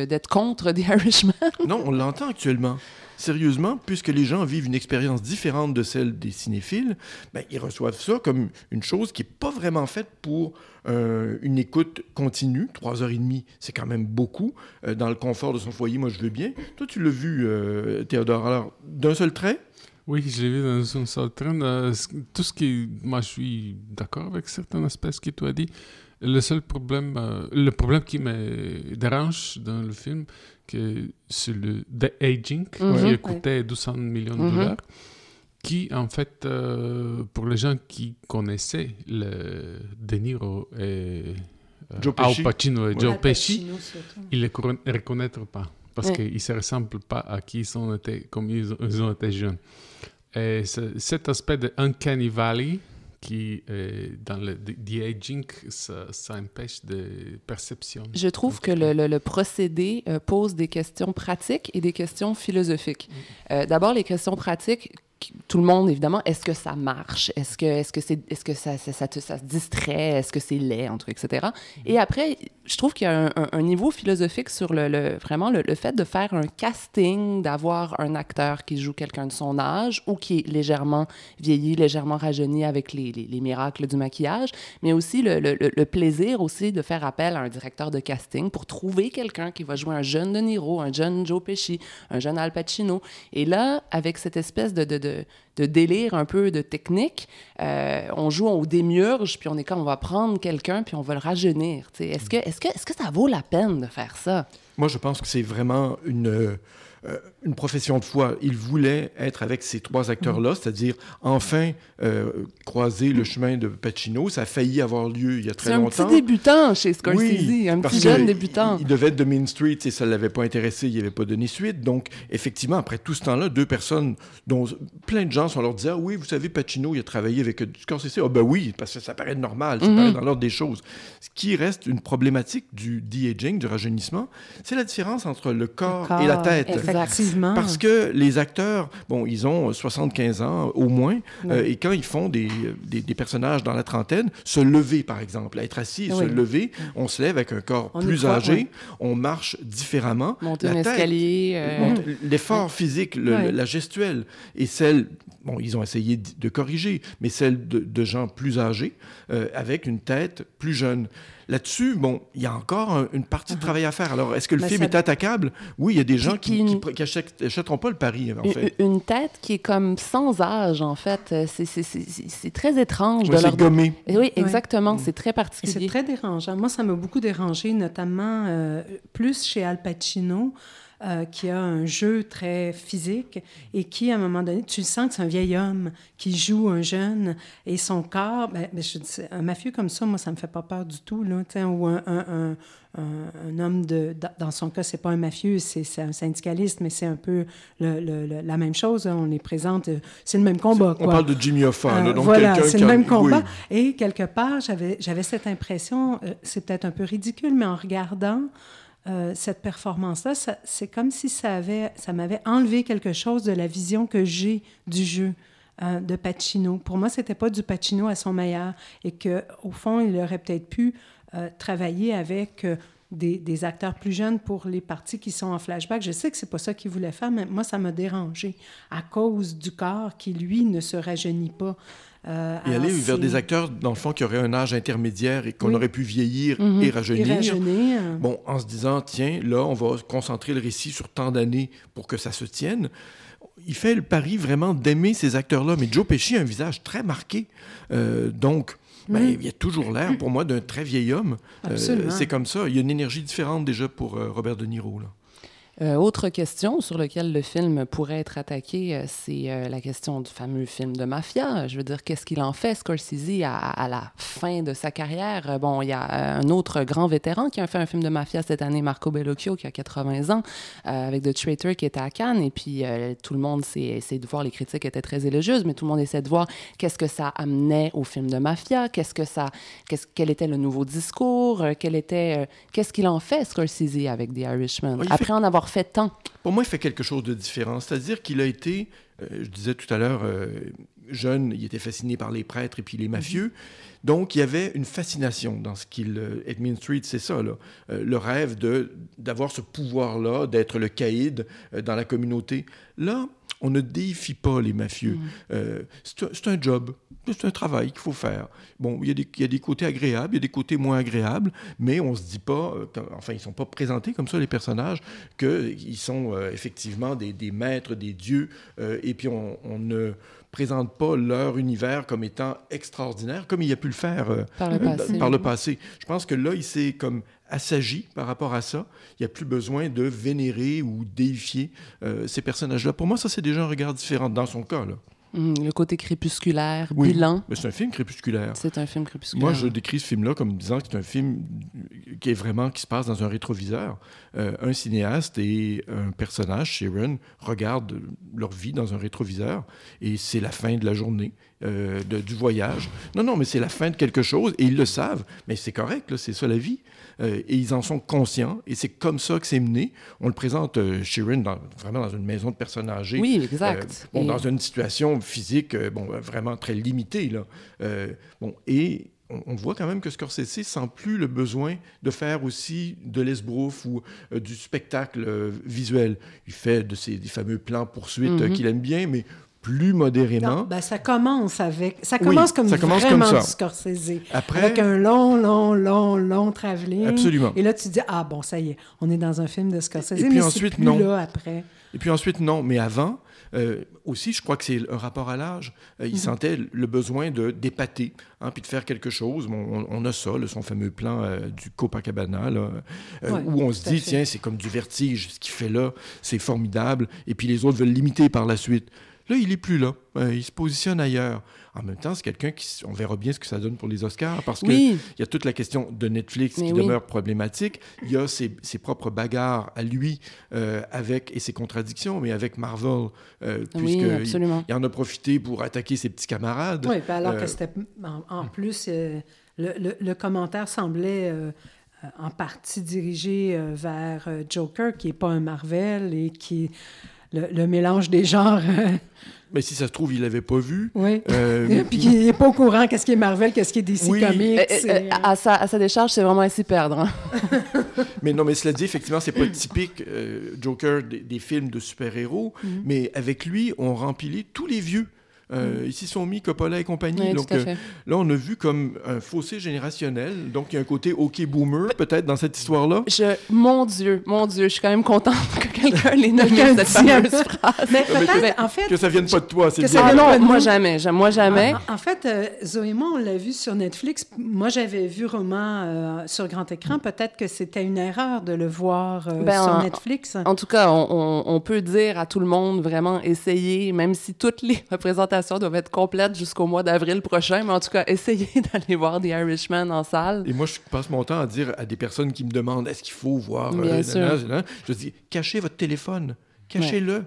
de, contre The (laughs) Irishman? non, on l'entend actuellement sérieusement, puisque les gens vivent une expérience différente de celle des cinéphiles, ben, ils reçoivent ça comme une chose qui n'est pas vraiment faite pour euh, une écoute continue. Trois heures et demie, c'est quand même beaucoup. Euh, dans le confort de son foyer, moi, je veux bien. Toi, tu l'as vu, euh, Théodore. Alors, d'un seul trait? Oui, je l'ai vu dans un seul train. tout ce qui... Moi, je suis d'accord avec certains aspects que tu as dit. Le seul problème, le problème qui me dérange dans le film, c'est le The Aging, qui coûtait 200 millions de mhm. dollars, qui, en fait, euh, pour les gens qui connaissaient le De Niro et euh, Al Pacino et Joe Pesci, ils ne les reconnaîtrent pas parce qu'ils ne se ressemblent pas à qui ils ont été, comme ils, ils ont été jeunes. Et cet aspect de Uncanny Valley, qui, euh, dans le de-aging, ça, ça, empêche de perception. Je trouve que le, le, procédé euh, pose des questions pratiques et des questions philosophiques. Mm. Euh, d'abord, les questions pratiques, tout le monde, évidemment, est-ce que ça marche? Est-ce que, est -ce que, est -ce que ça, ça, ça, ça, se distrait? Est-ce que c'est laid, entre etc. Et après, je trouve qu'il y a un, niveau philosophique sur le, vraiment le, fait de faire un casting, d'avoir un acteur qui joue quelqu'un de son âge ou qui est légèrement vieilli, légèrement rajeuni avec les, les, miracles du maquillage, mais aussi le, plaisir aussi de faire appel à un directeur de casting pour trouver quelqu'un qui va jouer un jeune De Niro, un jeune Joe Pesci, un jeune Al Pacino. Et là, avec cette espèce de, de, de de délire, un peu de technique. Euh, on joue au démiurge, puis on est comme, on va prendre quelqu'un, puis on va le rajeunir. Est-ce que, est que, est -ce que ça vaut la peine de faire ça? Moi, je pense que c'est vraiment une euh, une profession de foi. Il voulait être avec ces trois acteurs-là, c'est-à-dire enfin euh, croiser le chemin de Pacino. Ça a failli avoir lieu il y a très longtemps. C'est un petit débutant chez Scorsese, un petit jeune débutant. Il, devait être de Main Street et ça ne l'avait pas intéressé, il n'y avait pas donné suite. Donc, effectivement, après tout ce temps-là, deux personnes dont plein de gens sont leur dire ah, Oui, vous savez, Pacino, il a travaillé avec Scorsese. Ah, ben oui, parce que ça paraît normal, ça mhm. paraît dans l'ordre des choses. Ce qui reste une problématique du de-aging, du rajeunissement, c'est la différence entre le corps, et la tête. effectivement. Parce que les acteurs, bon, ils ont 75 ans au moins, euh, et quand ils font des, des, des, personnages dans la trentaine, se lever, par exemple, être assis et se lever, on se lève avec un corps plus âgé, on marche différemment. Monter un escalier. Euh, l'effort physique, la gestuelle, et celle, bon, ils ont essayé de corriger, mais celle de, gens plus âgés, euh, avec une tête plus jeune. Là-dessus, bon, il y a encore une partie de uh-huh. travail à faire. Alors, est-ce que le film est attaquable? Oui, il y a des gens qui n'achèteront pas le pari, en fait. Une tête qui est comme sans âge, en fait. C'est très étrange. Oui, c'est gommé. Oui, exactement. C'est très particulier. C'est très dérangeant. Moi, ça m'a beaucoup dérangé, notamment euh, plus chez Al Pacino. Euh, qui a un jeu très physique et qui, à un moment donné, tu sens que c'est un vieil homme qui joue un jeune et son corps, ben, ben je dis, un mafieux comme ça, moi, ça me fait pas peur du tout, là, ou un, un, un, homme de, dans son cas, c'est pas un mafieux, c'est un syndicaliste, mais c'est un peu le, la même chose. Hein, on les présente, c'est le même combat. On parle de Jimmy Hoffa, euh, donc voilà, c'est le même combat. Et quelque part, j'avais cette impression, euh, c'est peut-être un peu ridicule, mais en regardant euh, cette performance-là, c'est comme si ça, avait, ça m'avait enlevé quelque chose de la vision que j'ai du jeu euh, de Pacino. Pour moi, c'était pas du Pacino à son meilleur et que au fond, il aurait peut-être pu euh, travailler avec des, des, acteurs plus jeunes pour les parties qui sont en flashback. Je sais que c'est pas ça qu'il voulait faire, mais moi, ça m'a dérangé à cause du corps qui, lui, ne se rajeunit pas. Euh, et aller vers des acteurs, dans le fond, qui auraient un âge intermédiaire et qu'on aurait pu vieillir mhm. et rajeunir. Bon, en se disant, tiens, là, on va concentrer le récit sur tant d'années pour que ça se tienne. Il fait le pari vraiment d'aimer ces acteurs-là. Mais Joe Pesci a un visage très marqué. Euh, donc, ben, il y a toujours l'air, pour moi, d'un très vieil homme. Euh, c'est comme ça. Il y a une énergie différente déjà pour Robert De Niro. Là. Euh, autre question sur laquelle le film pourrait être attaqué, euh, c'est euh, la question du fameux film de mafia. Je veux dire, qu'est-ce qu'il en fait, Scorsese, à, à, la fin de sa carrière? Bon, il y a un autre grand vétéran qui a fait un film de mafia cette année, Marco Bellocchio, qui a 80 ans, avec The Traitor, qui était à Cannes. Et puis, tout le monde essaie de voir, les critiques étaient très élogieuses, mais tout le monde essaie de voir qu'est-ce que ça amenait au film de mafia, qu'est-ce que ça, qu'est-ce, quel était le nouveau discours, quel était, qu'est-ce qu'il en fait, Scorsese, avec The Irishman, après en avoir fait tant. Pour moi, il fait quelque chose de différent. C'est-à-dire qu'il a été, euh, je disais tout à l'heure, euh, jeune, il était fasciné par les prêtres et puis les mafieux. Donc, il y avait une fascination dans ce qu'il... Euh, Edmund Street, c'est ça, là. le rêve de, d'avoir ce pouvoir-là, d'être le caïd dans la communauté. Là, on ne déifie pas les mafieux. Mm. Euh, c'est un, job, c'est un travail qu'il faut faire. Bon, il y, a des, il y, a des, côtés agréables, il y a des côtés moins agréables, mais on ne se dit pas, euh, enfin, ils ne sont pas présentés comme ça, les personnages, qu'ils sont euh, effectivement des, des, maîtres, des dieux, et puis on, on, ne présente pas leur univers comme étant extraordinaire, comme il a pu le faire par, le passé. par le passé. Je pense que là, il s'est comme assagi par rapport à ça. Il n'y a plus besoin de vénérer ou déifier euh, ces personnages-là. Pour moi, ça, c'est déjà un regard différent dans son cas. Là. Hum, le côté crépusculaire, oui, bilan. Mais c'est un film crépusculaire. C'est un film crépusculaire. Moi, je décris ce film-là comme disant que c'est un film qui est vraiment qui se passe dans un rétroviseur. Euh, un cinéaste et un personnage, Sharon, regardent leur vie dans un rétroviseur et c'est la fin de la journée. Euh, du voyage. Non, non, mais c'est la fin de quelque chose et ils le savent. Mais c'est correct, c'est ça la vie. Euh, et ils en sont conscients et c'est comme ça que c'est mené. On le présente, euh, Sharon, vraiment dans une maison de personnes âgées. Oui, exact. bon, Dans une situation physique bon, vraiment très limitée. Là. bon, et on, voit quand même que Scorsese sent plus le besoin de faire aussi de l'esbrouf ou du spectacle visuel. Il fait de ces des fameux plans poursuites mm-hmm. qu'il aime bien, mais plus modérément. ben ça commence avec. Ça commence comme ça commence vraiment comme ça. Scorsese. Après, avec un long, long, long, long travelling. Absolument. Et là, tu dis ah bon, ça y est, on est dans un film de Scorsese. Et puis mais ensuite plus non. Là, après. Et puis ensuite non, mais avant. Euh, aussi, je crois que c'est un rapport à l'âge. Euh, il mhm. sentait le besoin de d'épater, hein, puis de faire quelque chose. on, a ça, son fameux plan euh, du Copacabana, là, où on se dit, tiens, c'est comme du vertige, ce qu'il fait là, c'est formidable. Et puis les autres veulent l'imiter par la suite. Là, il n'est plus là. Euh, il se positionne ailleurs. En même temps, c'est quelqu'un qui. On verra bien ce que ça donne pour les Oscars, parce qu'il y a toute la question de Netflix qui demeure problématique. Il y a ses, propres bagarres à lui euh, avec, et ses contradictions, mais avec Marvel, euh, puisqu'il en a profité pour attaquer ses petits camarades. Oui, alors que c'était. En, plus, le, le, commentaire semblait en partie dirigé vers Joker, qui n'est pas un Marvel et qui le, mélange des genres. (laughs) Mais si ça se trouve, il l'avait pas vu. Oui. Euh, (laughs) puis il n'est pas au courant qu'est-ce qui est Marvel, qu'est-ce qui est DC oui. Comics. Euh, euh, à, sa, à, sa, décharge, c'est vraiment ainsi perdre. Hein. (laughs) mais non, mais cela dit, effectivement, c'est pas (coughs) typique Joker des, films de super-héros, mm-hmm. mais avec lui, on remplit tous les vieux. Euh, mm. Ici sont mis Coppola et compagnie. donc euh, là, on a vu comme un fossé générationnel. Donc il y a un côté OK boomer peut-être dans cette histoire-là. Je, mon Dieu, mon Dieu, je suis quand même contente que quelqu'un l'ait nommé cette fameuse phrase. Mais peut-être, en fait, que ça vienne pas de toi, c'est ça non, moi jamais, moi jamais. En, fait, euh, Zoé moi, on l'a vu sur Netflix. Moi, j'avais vu Roman sur grand écran. Peut-être que c'était une erreur de le voir ben, sur Netflix. En, tout cas, on, on, peut dire à tout le monde vraiment essayer, même si toutes les (laughs) représentations doivent être complètes jusqu'au mois d'avril prochain, mais en tout cas, essayez (laughs) d'aller voir The Irishman en salle. Et moi, je passe mon temps à dire à des personnes qui me demandent est-ce qu'il faut voir. Euh, je dis cachez votre téléphone, cachez-le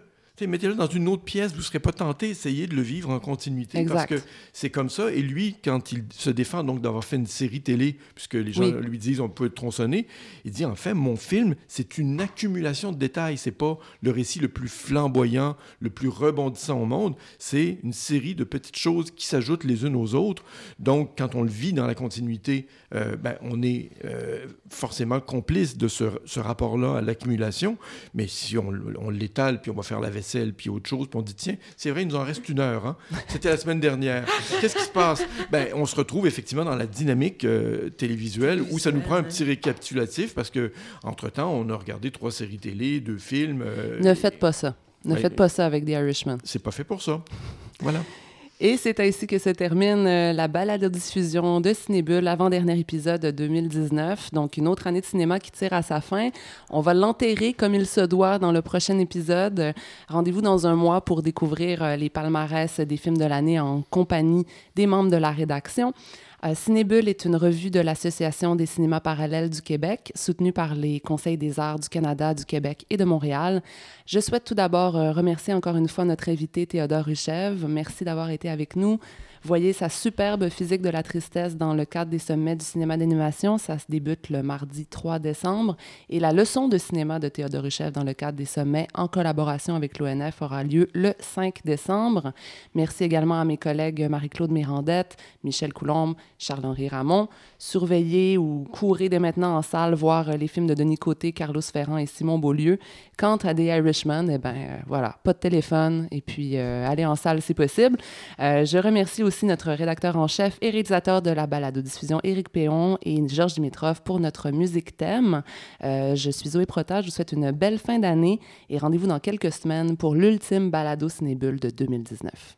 mettez-le dans une autre pièce, vous ne serez pas tenté, essayez de le vivre en continuité. Parce que c'est comme ça. Et lui, quand il se défend donc d'avoir fait une série télé, puisque les gens lui disent on peut être tronçonné, il dit en fait, mon film, c'est une accumulation de détails. C'est pas le récit le plus flamboyant, le plus rebondissant au monde. C'est une série de petites choses qui s'ajoutent les unes aux autres. Donc, quand on le vit dans la continuité, euh, ben, on est euh, forcément complice de ce, ce rapport-là à l'accumulation. Mais si on, on l'étale, puis on va faire la vaisselle, puis autre chose. Puis on dit, tiens, c'est vrai, il nous en reste une heure. Hein? C'était la semaine dernière. Qu'est-ce qui se passe? Ben, on se retrouve effectivement dans la dynamique euh, télévisuelle où ça nous prend un petit récapitulatif parce que entre temps on a regardé trois séries télé, deux films. Euh, ne faites pas ça. Ne faites pas ça avec The Irishman. C'est pas fait pour ça. Voilà. Et c'est ainsi que se termine euh, la balade de diffusion de Cinébule, l'avant-dernier épisode de 2019. Donc, une autre année de cinéma qui tire à sa fin. On va l'enterrer comme il se doit dans le prochain épisode. Rendez-vous dans un mois pour découvrir euh, les palmarès des films de l'année en compagnie des membres de la rédaction. Euh, est une revue de l'Association des cinémas parallèles du Québec, soutenue par les Conseils des arts du Canada, du Québec et de Montréal. Je souhaite tout d'abord euh, remercier encore une fois notre invité Théodore Ruchev. Merci d'avoir été avec nous. Voyez sa superbe physique de la tristesse dans le cadre des sommets du cinéma d'animation. Ça se débute le mardi 3 décembre. Et la leçon de cinéma de Théodore Ruchev dans le cadre des sommets en collaboration avec l'ONF aura lieu le 5 décembre. Merci également à mes collègues Marie-Claude Mirandette, Michel Coulombe, Charles-Henri Ramon. Surveillez ou courez dès maintenant en salle voir les films de Denis Côté, Carlos Ferrand et Simon Beaulieu. Quant à The Irishman, eh ben euh, voilà, pas de téléphone et puis euh, allez en salle si possible. Euh, je remercie aussi notre rédacteur en chef et réalisateur de la balado-diffusion, Éric Péon et Georges Dimitrov pour notre musique thème. je suis Zoé Prota, je vous souhaite une belle fin d'année et rendez-vous dans quelques semaines pour l'ultime balado Cinébule de 2019.